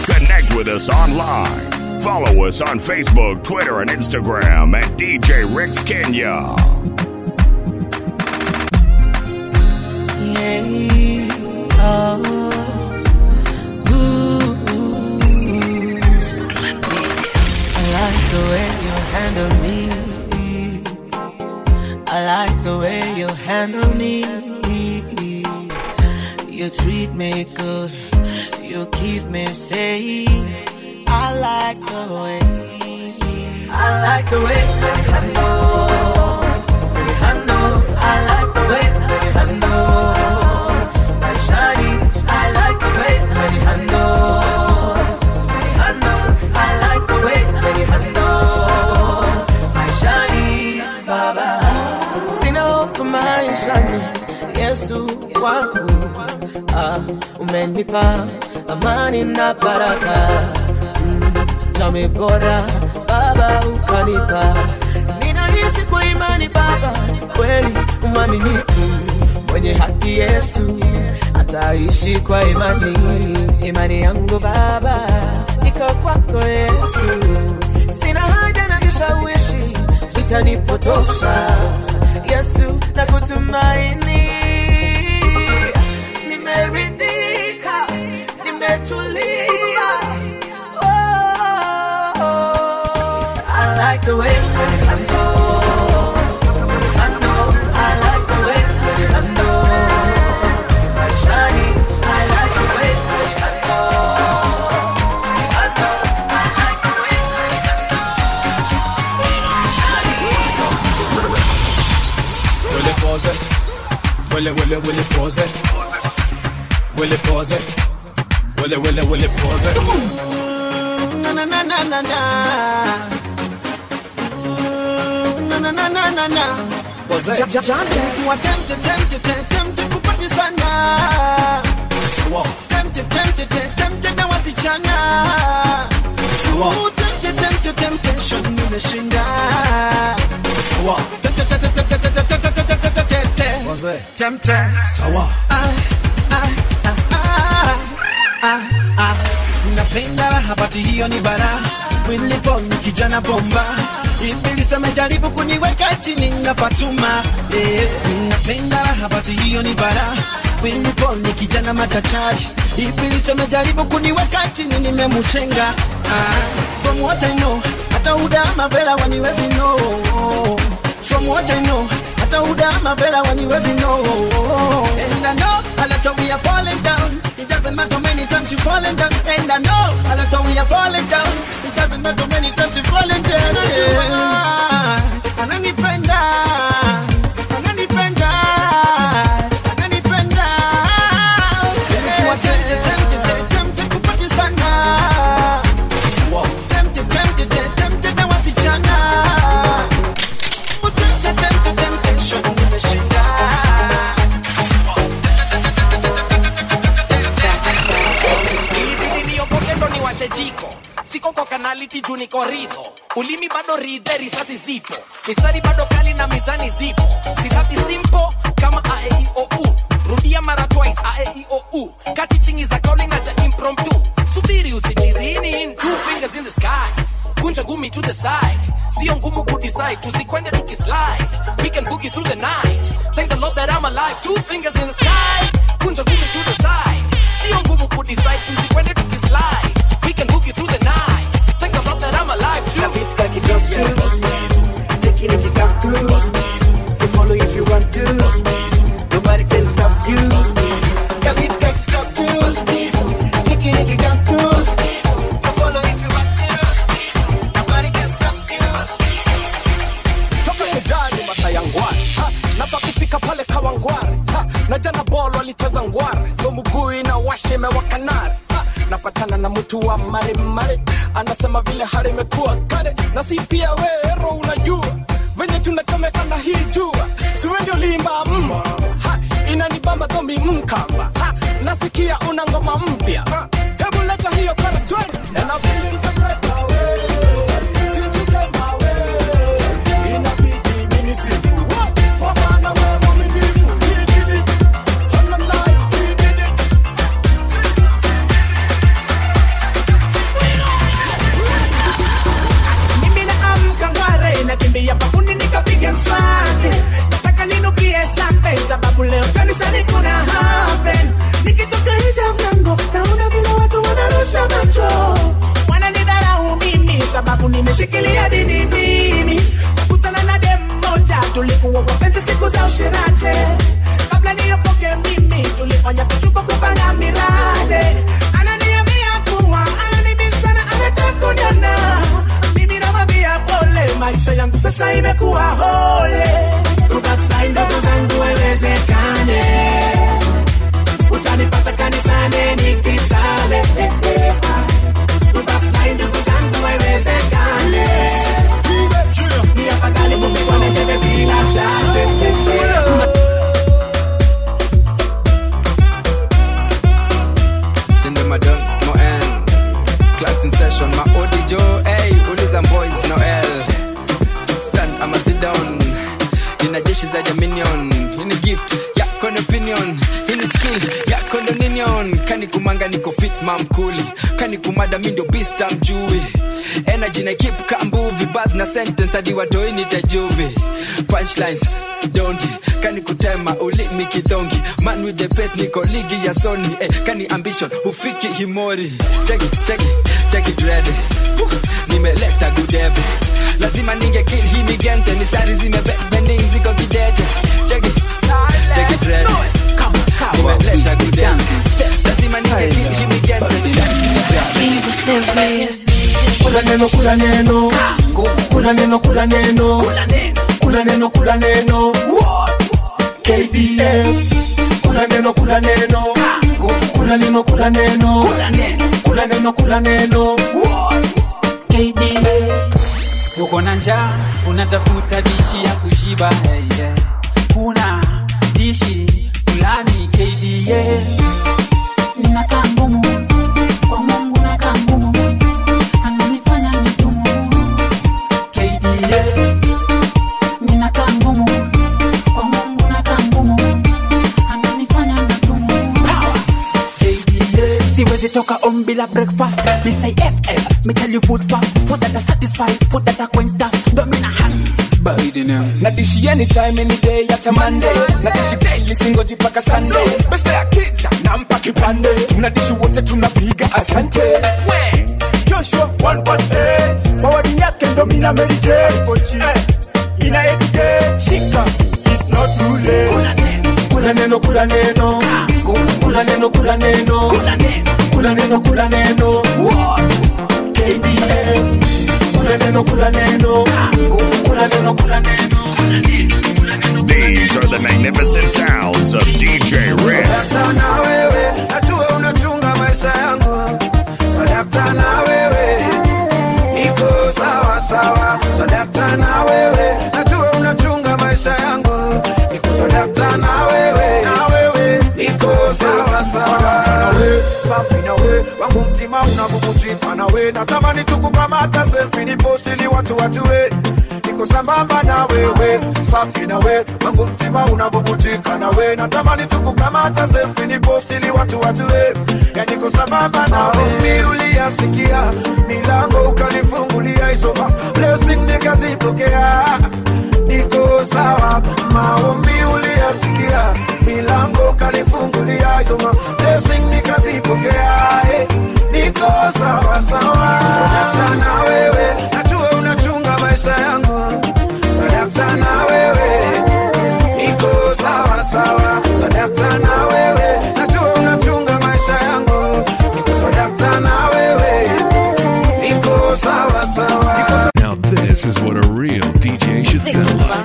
Connect with us online. Follow us on Facebook, Twitter, and Instagram at DJ Rex Kenya. Way that you handle. That you handle. I like the way I like the way that I know I like the way you handle. Yesu wangu. Ah, umenipa amani na baraka. Mm, bora baba ukanipa. Ninaishi kwa imani baba. Kweli mwaminifu mwenye haki Yesu ataishi kwa imani. Imani yangu Baba iko kwako Yesu, sina haja na vishawishi vitanipotosha. Yesu na kutumaini, nimeridhika, nimetulia. Oh, oh, oh. I like the way Willy, willy, willy, pose it. Willy, pose it. Willy, willy, willy, pose it. na na na na na na na na na na na na Pose it. Kuwa tempted, tempted, tempted, kupati sana Tempted, tempted, tempted, tempted na wasichana Ooh, tempted, tempted, temptation nimeshinda Tempted, tempted, tempted, tempted, tempted, Tempted. Ah, ah, ah. Napenda raha hiyo ni bara. Wilipo ni kijana bomba Ibilisi amejaribu kuniweka chini napatuma eh, Napenda raha hiyo ni bara. Wilipo ni kijana machachari. Ibilisi amejaribu kuniweka chini nimemuchenga ah, From what I know hata udama vela waniwezi know. From what I know hata udama vela waniwezi know. And I know a lot of we are falling down. It doesn't matter many times you falling down. And I know a lot of we are falling down. It doesn't matter many times you falling down. Yeah. Ananipenda juu niko ridho ulimi bado ridhe risasi zipo. Mistari bado kali na mizani zipo. Silabi simpo kama aeiou rudia mara twice aeiou kati chingi za kauli na ja impromptu. Subiri usichizini in two fingers in the sky. Kunja gumi to the side. Sio ngumu kudecide tusikwende tukislide we can boogie through the night. Thank the lord that i'm alive two fingers in the sky. Kunja gumi to the side. Sio ngumu kudecide tusikwende tukislide mtu wa maremare anasema vile hali imekuwa kale na si pia wero unajua. Venye tunachomekana hii jua. Siwe ndio limba mma inanibamba dhomi mkamba. Nasikia una ngoma mpya hadi watoi nitajuvi Punchlines dondi. Kani kutema ulimi kidongi. Man with the best niko ligi ya soni eh, kani ambition ufiki himori. Cheki cheki cheki dread uh, nimeleta gudebe lazima ninge kill hii migente mistari zimebending ziko kidete cheki cheki dread nimeleta gudebe lazima ninge kill hii migente mistari kula neno kula neno. Kula neno kula neno. Kula neno kula neno. KDF kula neno kula neno. Kula neno kula neno. Kula neno kula neno. KDF uko na njaa unatafuta dishi ya kushiba hey, yeah. kuna dishi fulani KDA meal a breakfast. Me say FM, me tell you food fast. Food that I satisfy, food that I quench dust. Don't mean a hand. Buried in him. Now this she anytime, any day, at a Monday. Now this she daily, single jeep like a Sunday. Best day I kid, kipande. Tuna this you water, tuna piga asante. Where? Joshua one Mawadi yake ndo mina merije Kochi ina eduke Shika It's not too late Kula neno, kula neno ah. Kula neno, kula neno Kula neno kula neno KDF kula neno kula neno. Kula neno kula neno. These are the magnificent sounds of DJ Rick. Wangu mtima unavumujika nawe. Natamani tukukamata selfie ni post ili watu wajue. Niko na wewe safi nawe wangu mtima unavumujika nawe. Natamani tukukamata selfie ni post ili watu wajue. Ya niko na uliyasikia milango ukanifungulia isoma blessing nikazipokea niko sawa. Maombi uliyasikia milango ukanifungulia isoma blessing nikazipokea eh, niko wewe najua unachunga maisha yangu. Wewe niko wewe najua unachunga maisha yangu. Niko wewe niko Now this is what a real DJ should sound like.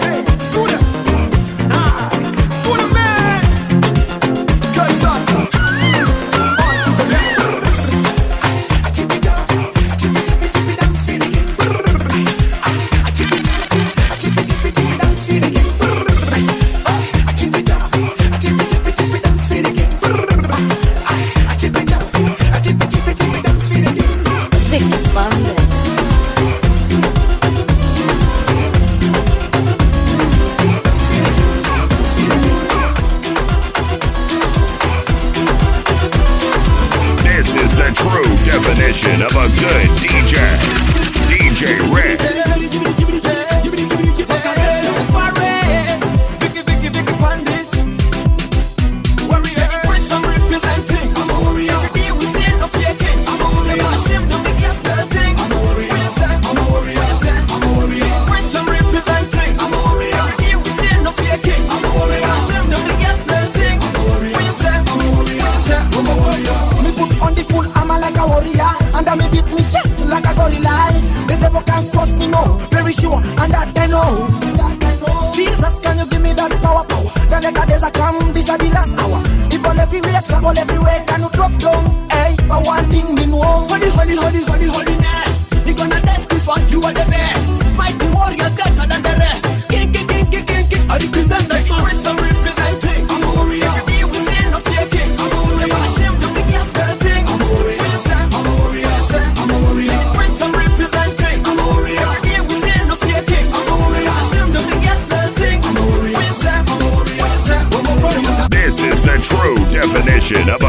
Production, up.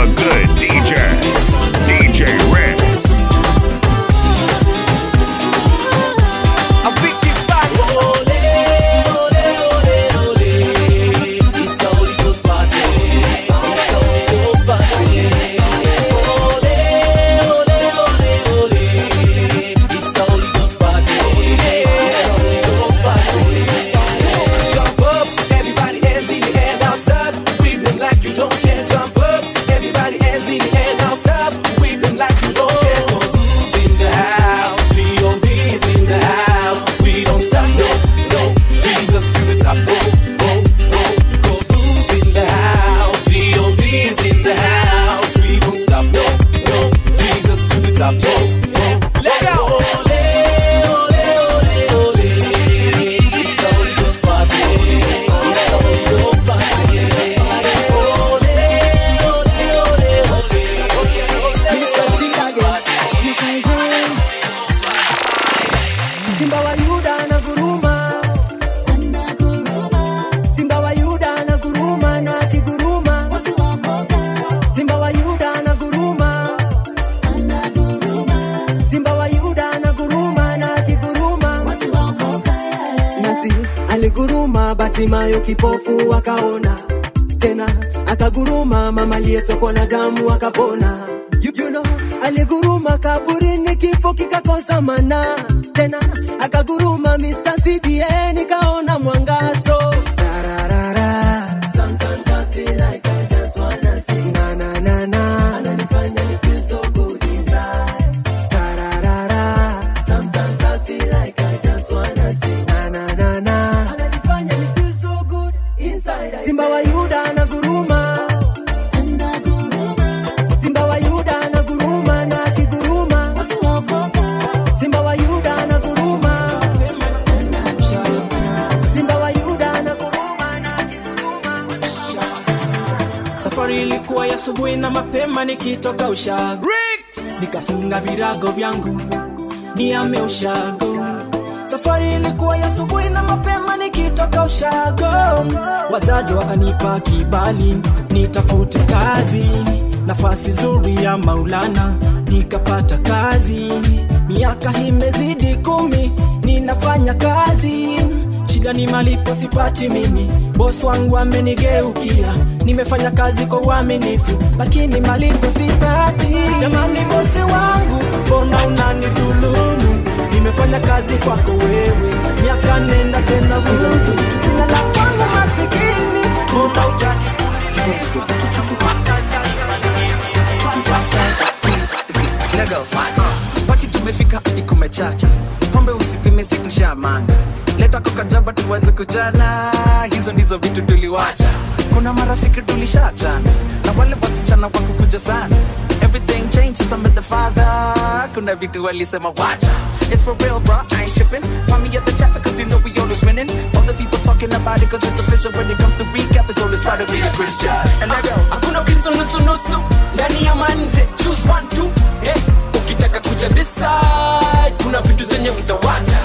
Mimi wangu amenigeukia. Nimefanya kazi kwa uaminifu lakini malipo sipati jamani bosi wangu mbona unanidhulumu? Nimefanya kazi kwako wewe. Miaka nenda tena vurugu sina la kwangu masikini. Mbona utaki Lego. Wachi tumefika hadi kumechacha. Pombe usipime siku shamanga leta kokajaba tuanze kujana hizo ndizo vitu tuliwacha kuna marafiki tulishachana na wale wasichana wakukuja sana everything changed since I met the father kuna vitu walisema wacha It's for real, bro. I ain't tripping. Find me at the chapter, cause you know we always winning. All the people talking about it, cause it's official. When it comes to recap, it's always part of being a Christian. And I go, hakuna kristo nusu nusu ndani ya manje choose one two hey, ukitaka kuja this side kuna vitu zenye utawacha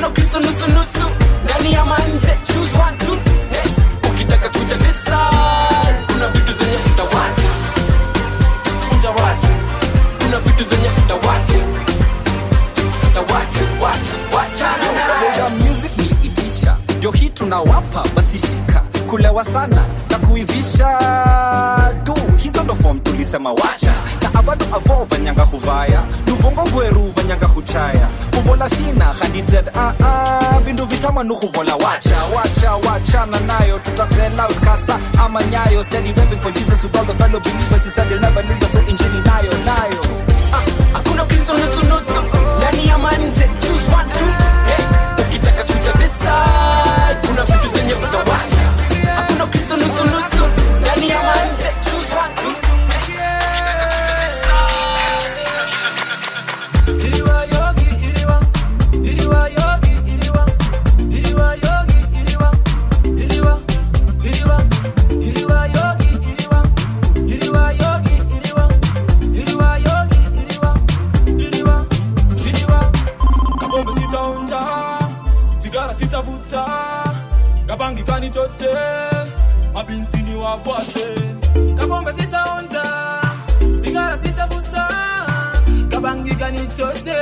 hakuna kristo nusu nusu. Ndani ya manje choose one two hey, ukitaka kuja this side kuna vitu zenye utawacha. Utawacha kuna vitu zenye utawacha. Utawacha wacha wacha music niliitisha yo hii tunawapa basi shika. Kulewa sana na kuivisha. Du hizo ndo form tulisema wacha na abo avo vanyanga huvaya luvongo vweru vanyanga huchaya uvola shina hadited ah, ah, vindu vitamanu huvola wacha wacha wachana nayo tutasela kasa ama nyayo. Steady rapping for jesus with all the fellow believers. He said he'll never leave us so injini nayo nayo wavose kabombe sitaonza sigara sitavuta kabangika nichoche.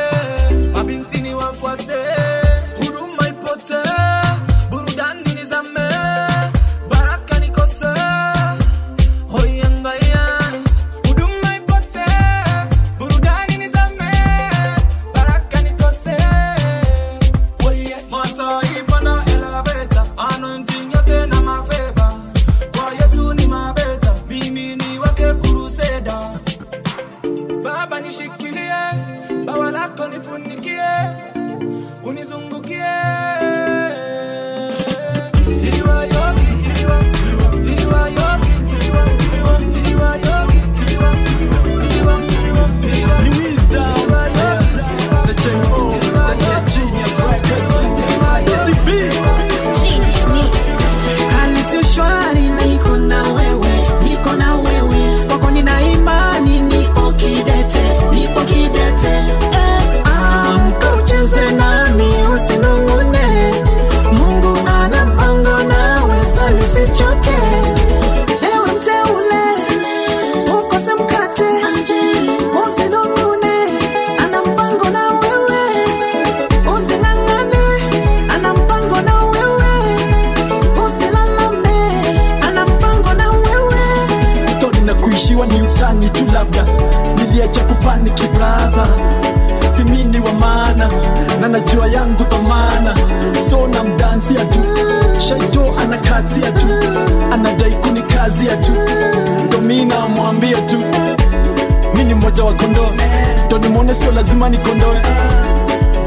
lazima nikondoe,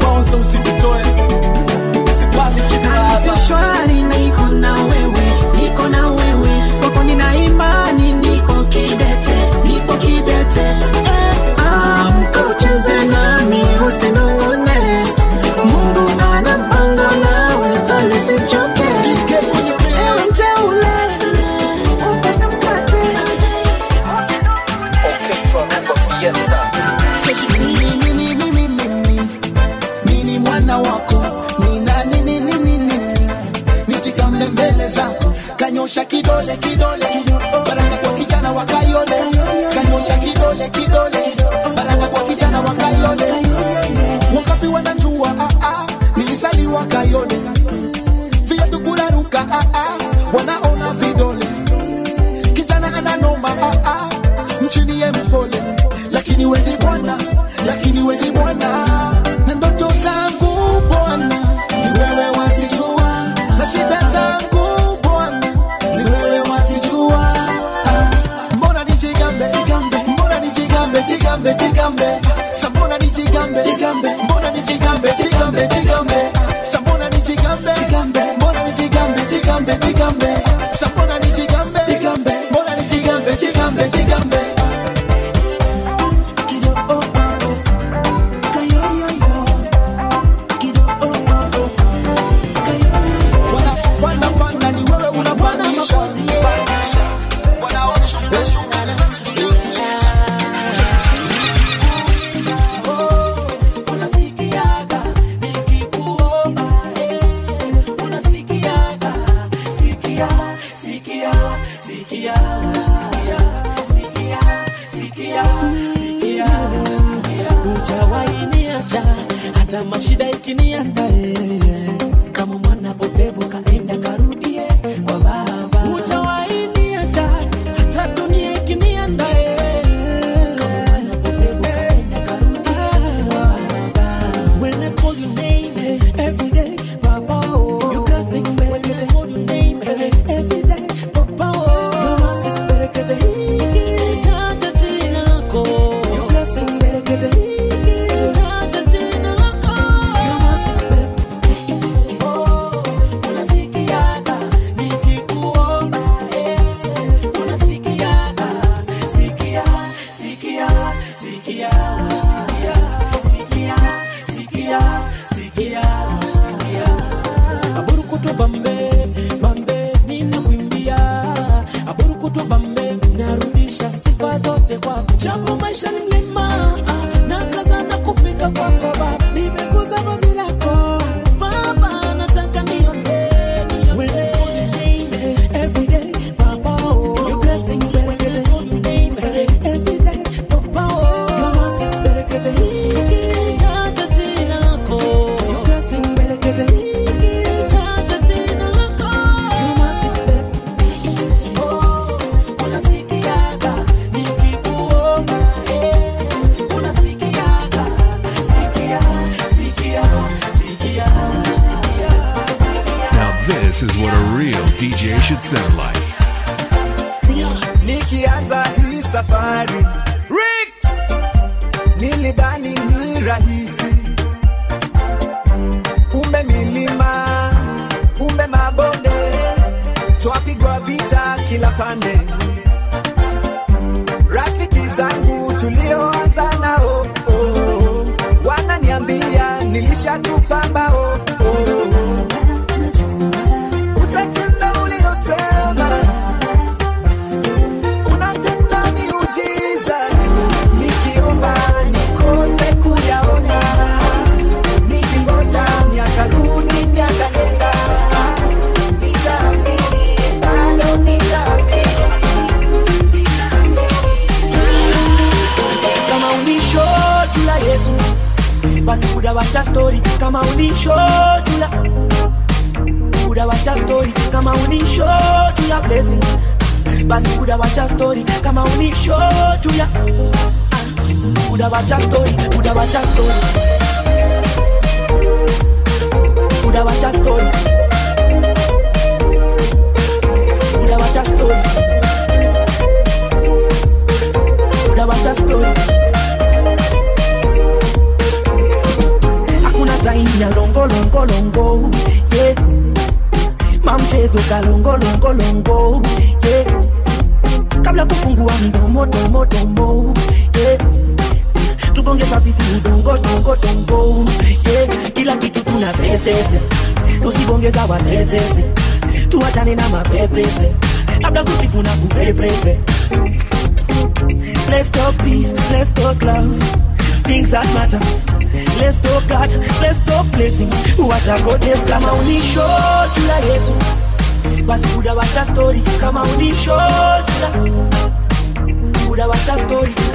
bounce usiku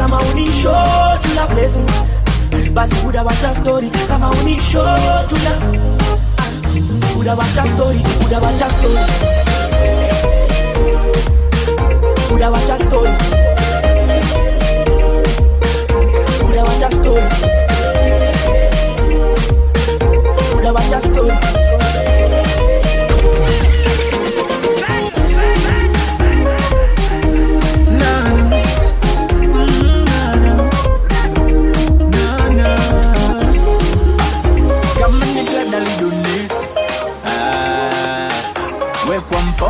kama unisho tula blessing. Basi udawata story. Kama unisho tula uh, udawata story. Udawata story. Udawata story. Udawata story. Udawata story.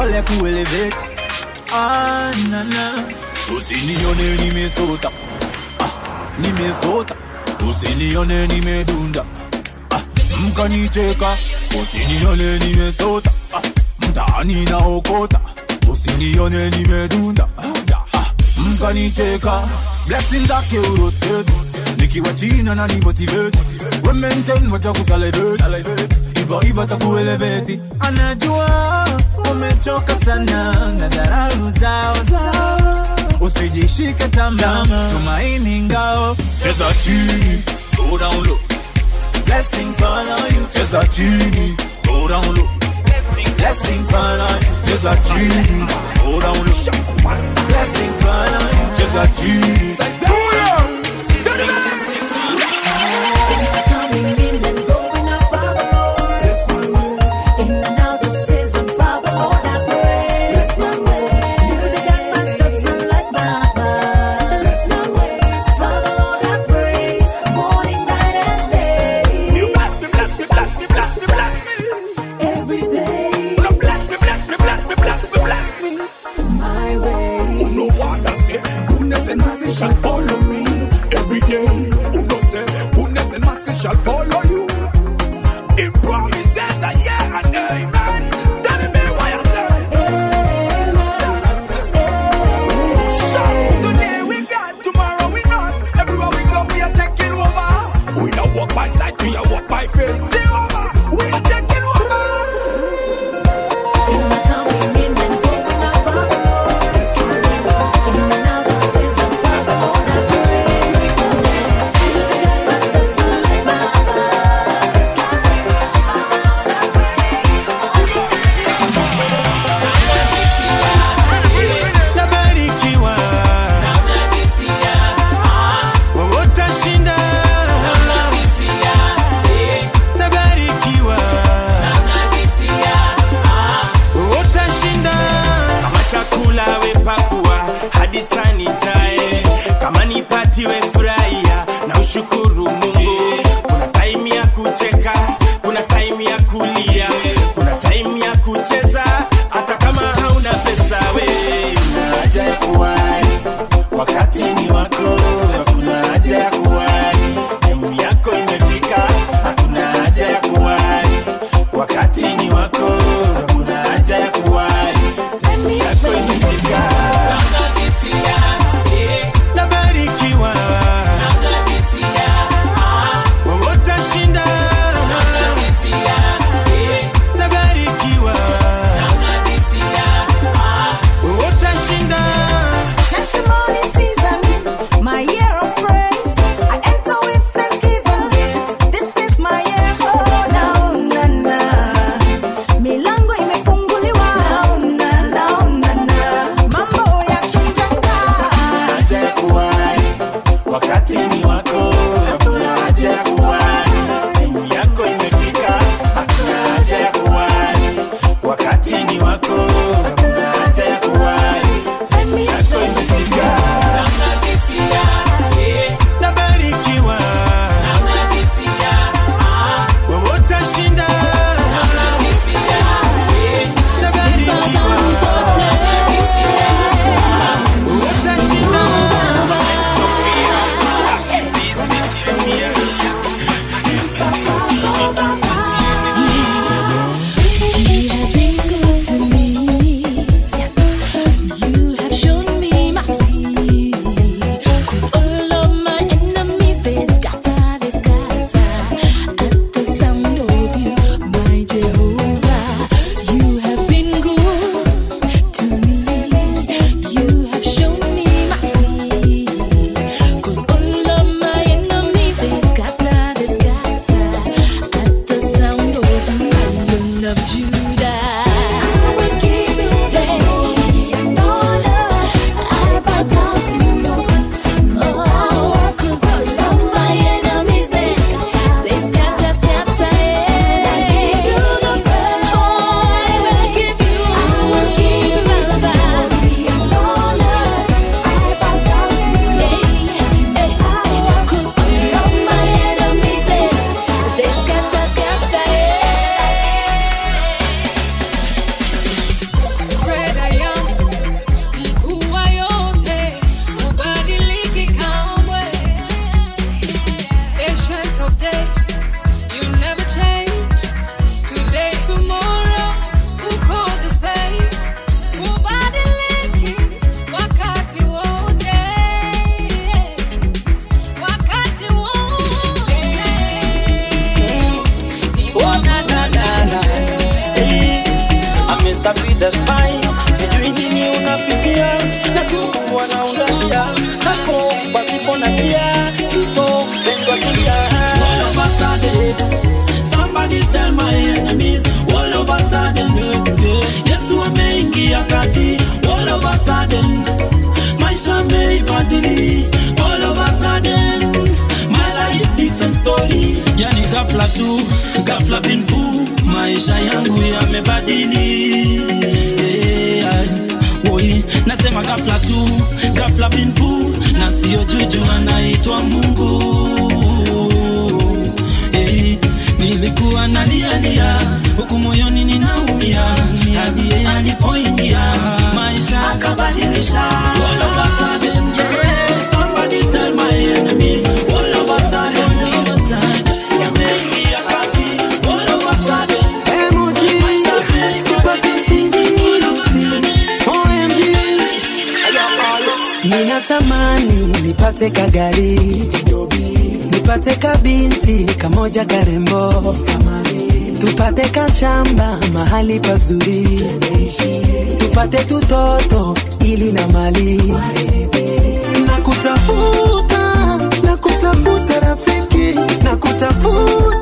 pole kuelevate ah, nana usinione nimesota. Ah, nimesota. Usinione nimedunda. Ah, mkanicheka. Usinione nimesota. Ah, mtaani naokota. Usinione nimedunda. Ah, ah mkanicheka. Blessing zake urotete nikiwa china na nimotiveti wementen wacha kusaleveti ivo ivo takueleveti anajua. wamechoka sana na dharau zao usijishike tamaa, tumaini ngao, cheza chini, go down low, blessing follow you, cheza chini, go down low, blessing follow you, cheza chini, go down low, blessing follow you, cheza chini, go down. ghafla tu, ghafla bin maisha yangu yamebadili. Eh, Woi, nasema ghafla tu, ghafla bin na sio juju, anaitwa Mungu. Hey, nilikuwa nalialia huku moyoni ninaumia, hadi yeye alipoingia. Maisha akabadilisha, nipate kagari. Nipate kabinti kamoja karembo. Tupate kashamba mahali pazuri. Tupate tutoto ili na mali. Na kutafuta na kutafuta rafiki. Na kutafuta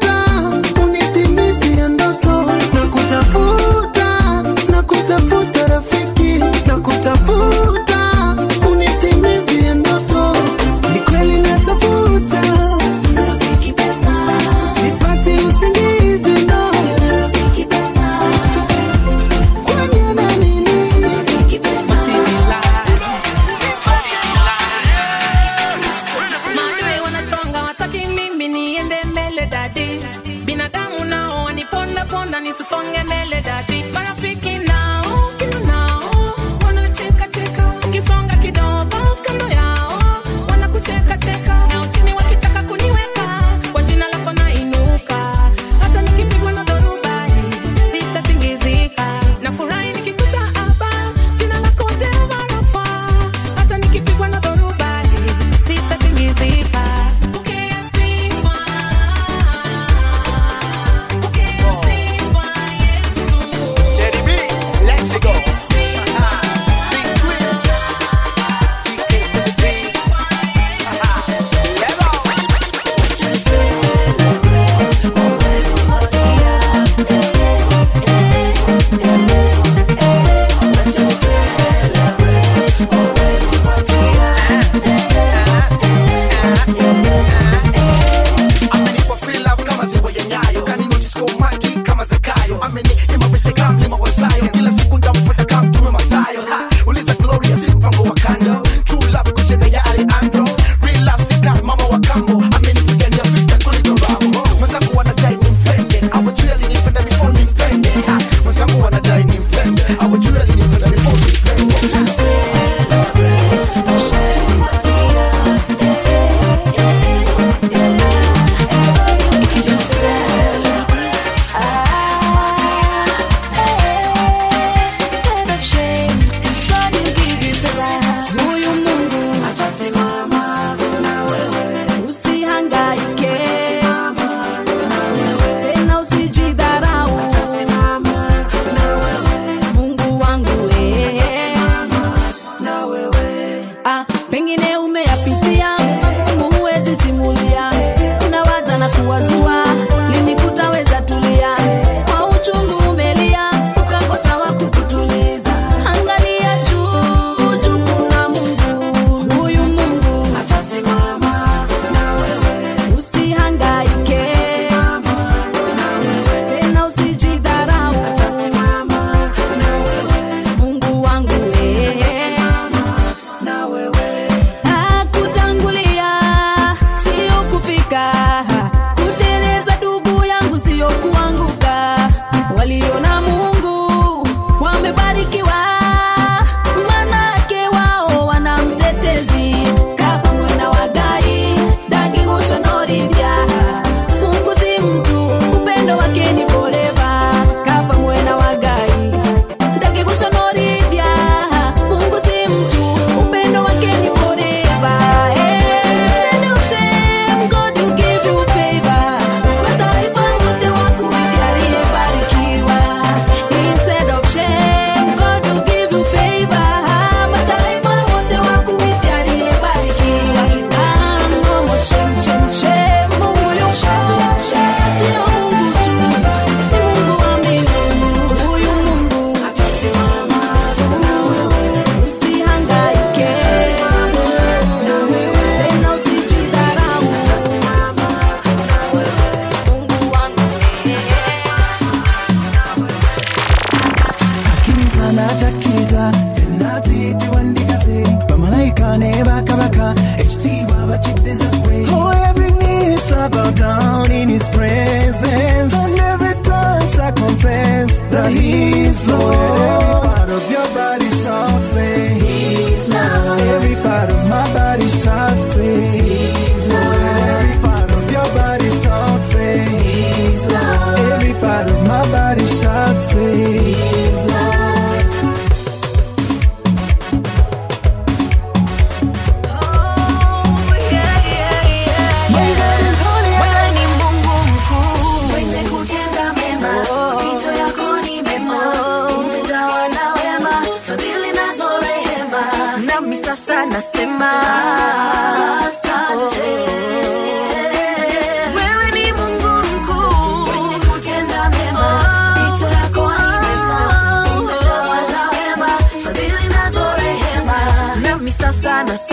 by myself.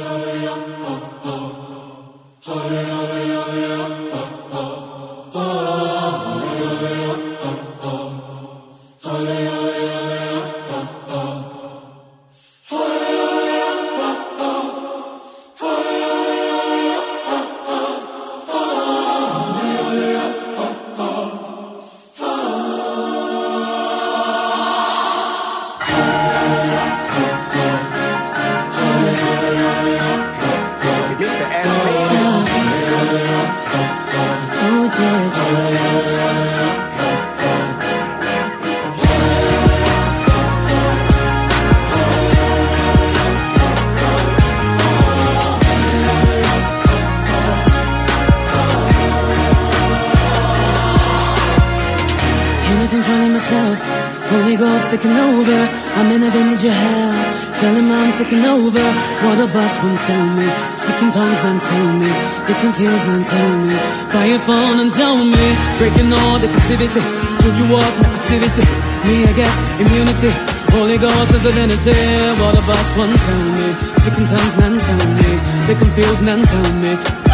activity. Could you walk activity? Me against immunity. Holy Ghost is divinity. All of us one, tell me. Taking tongues, none tell me. They confuse, none tell me.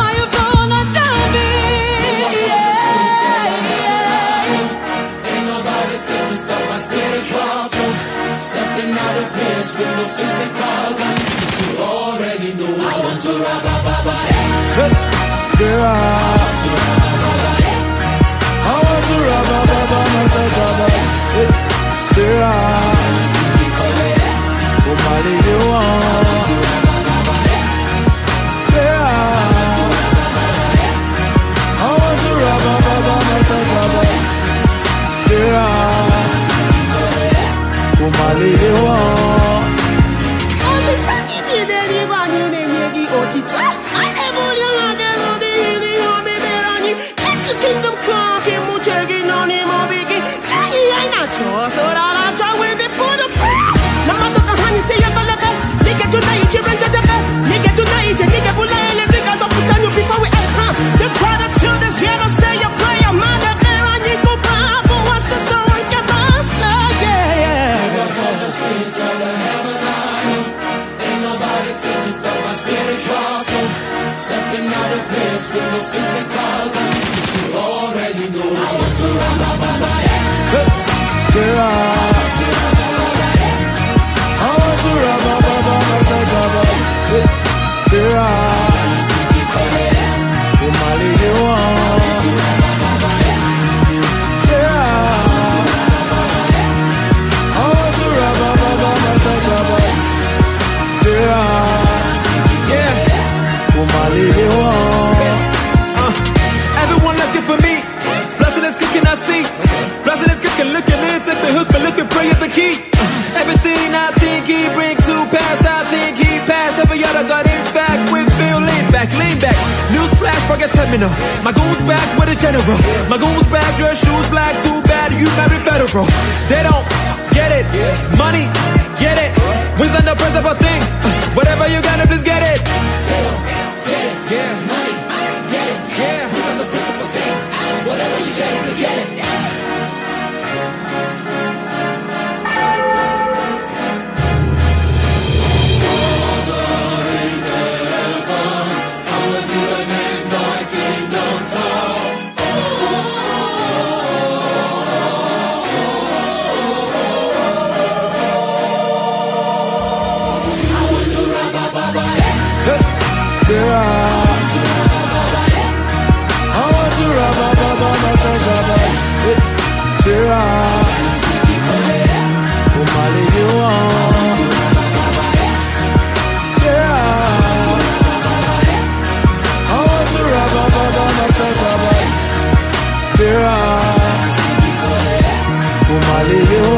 a terminal. My goons back with a general. My goons back, dress shoes black, too bad you married federal. They don't get it. Money, get it. Wins on the principal thing. Whatever you gotta, please get it. Yeah. you.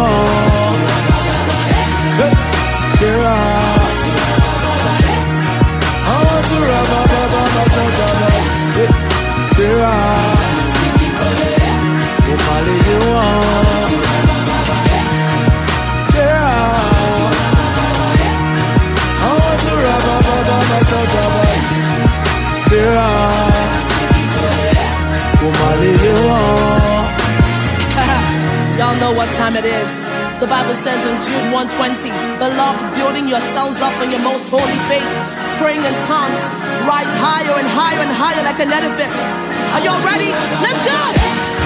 what time it is. The Bible says in Jude 120, Beloved, building yourselves up in your most holy faith, praying in tongues, rise higher and higher and higher like an edifice. Are y'all ready? Let's go!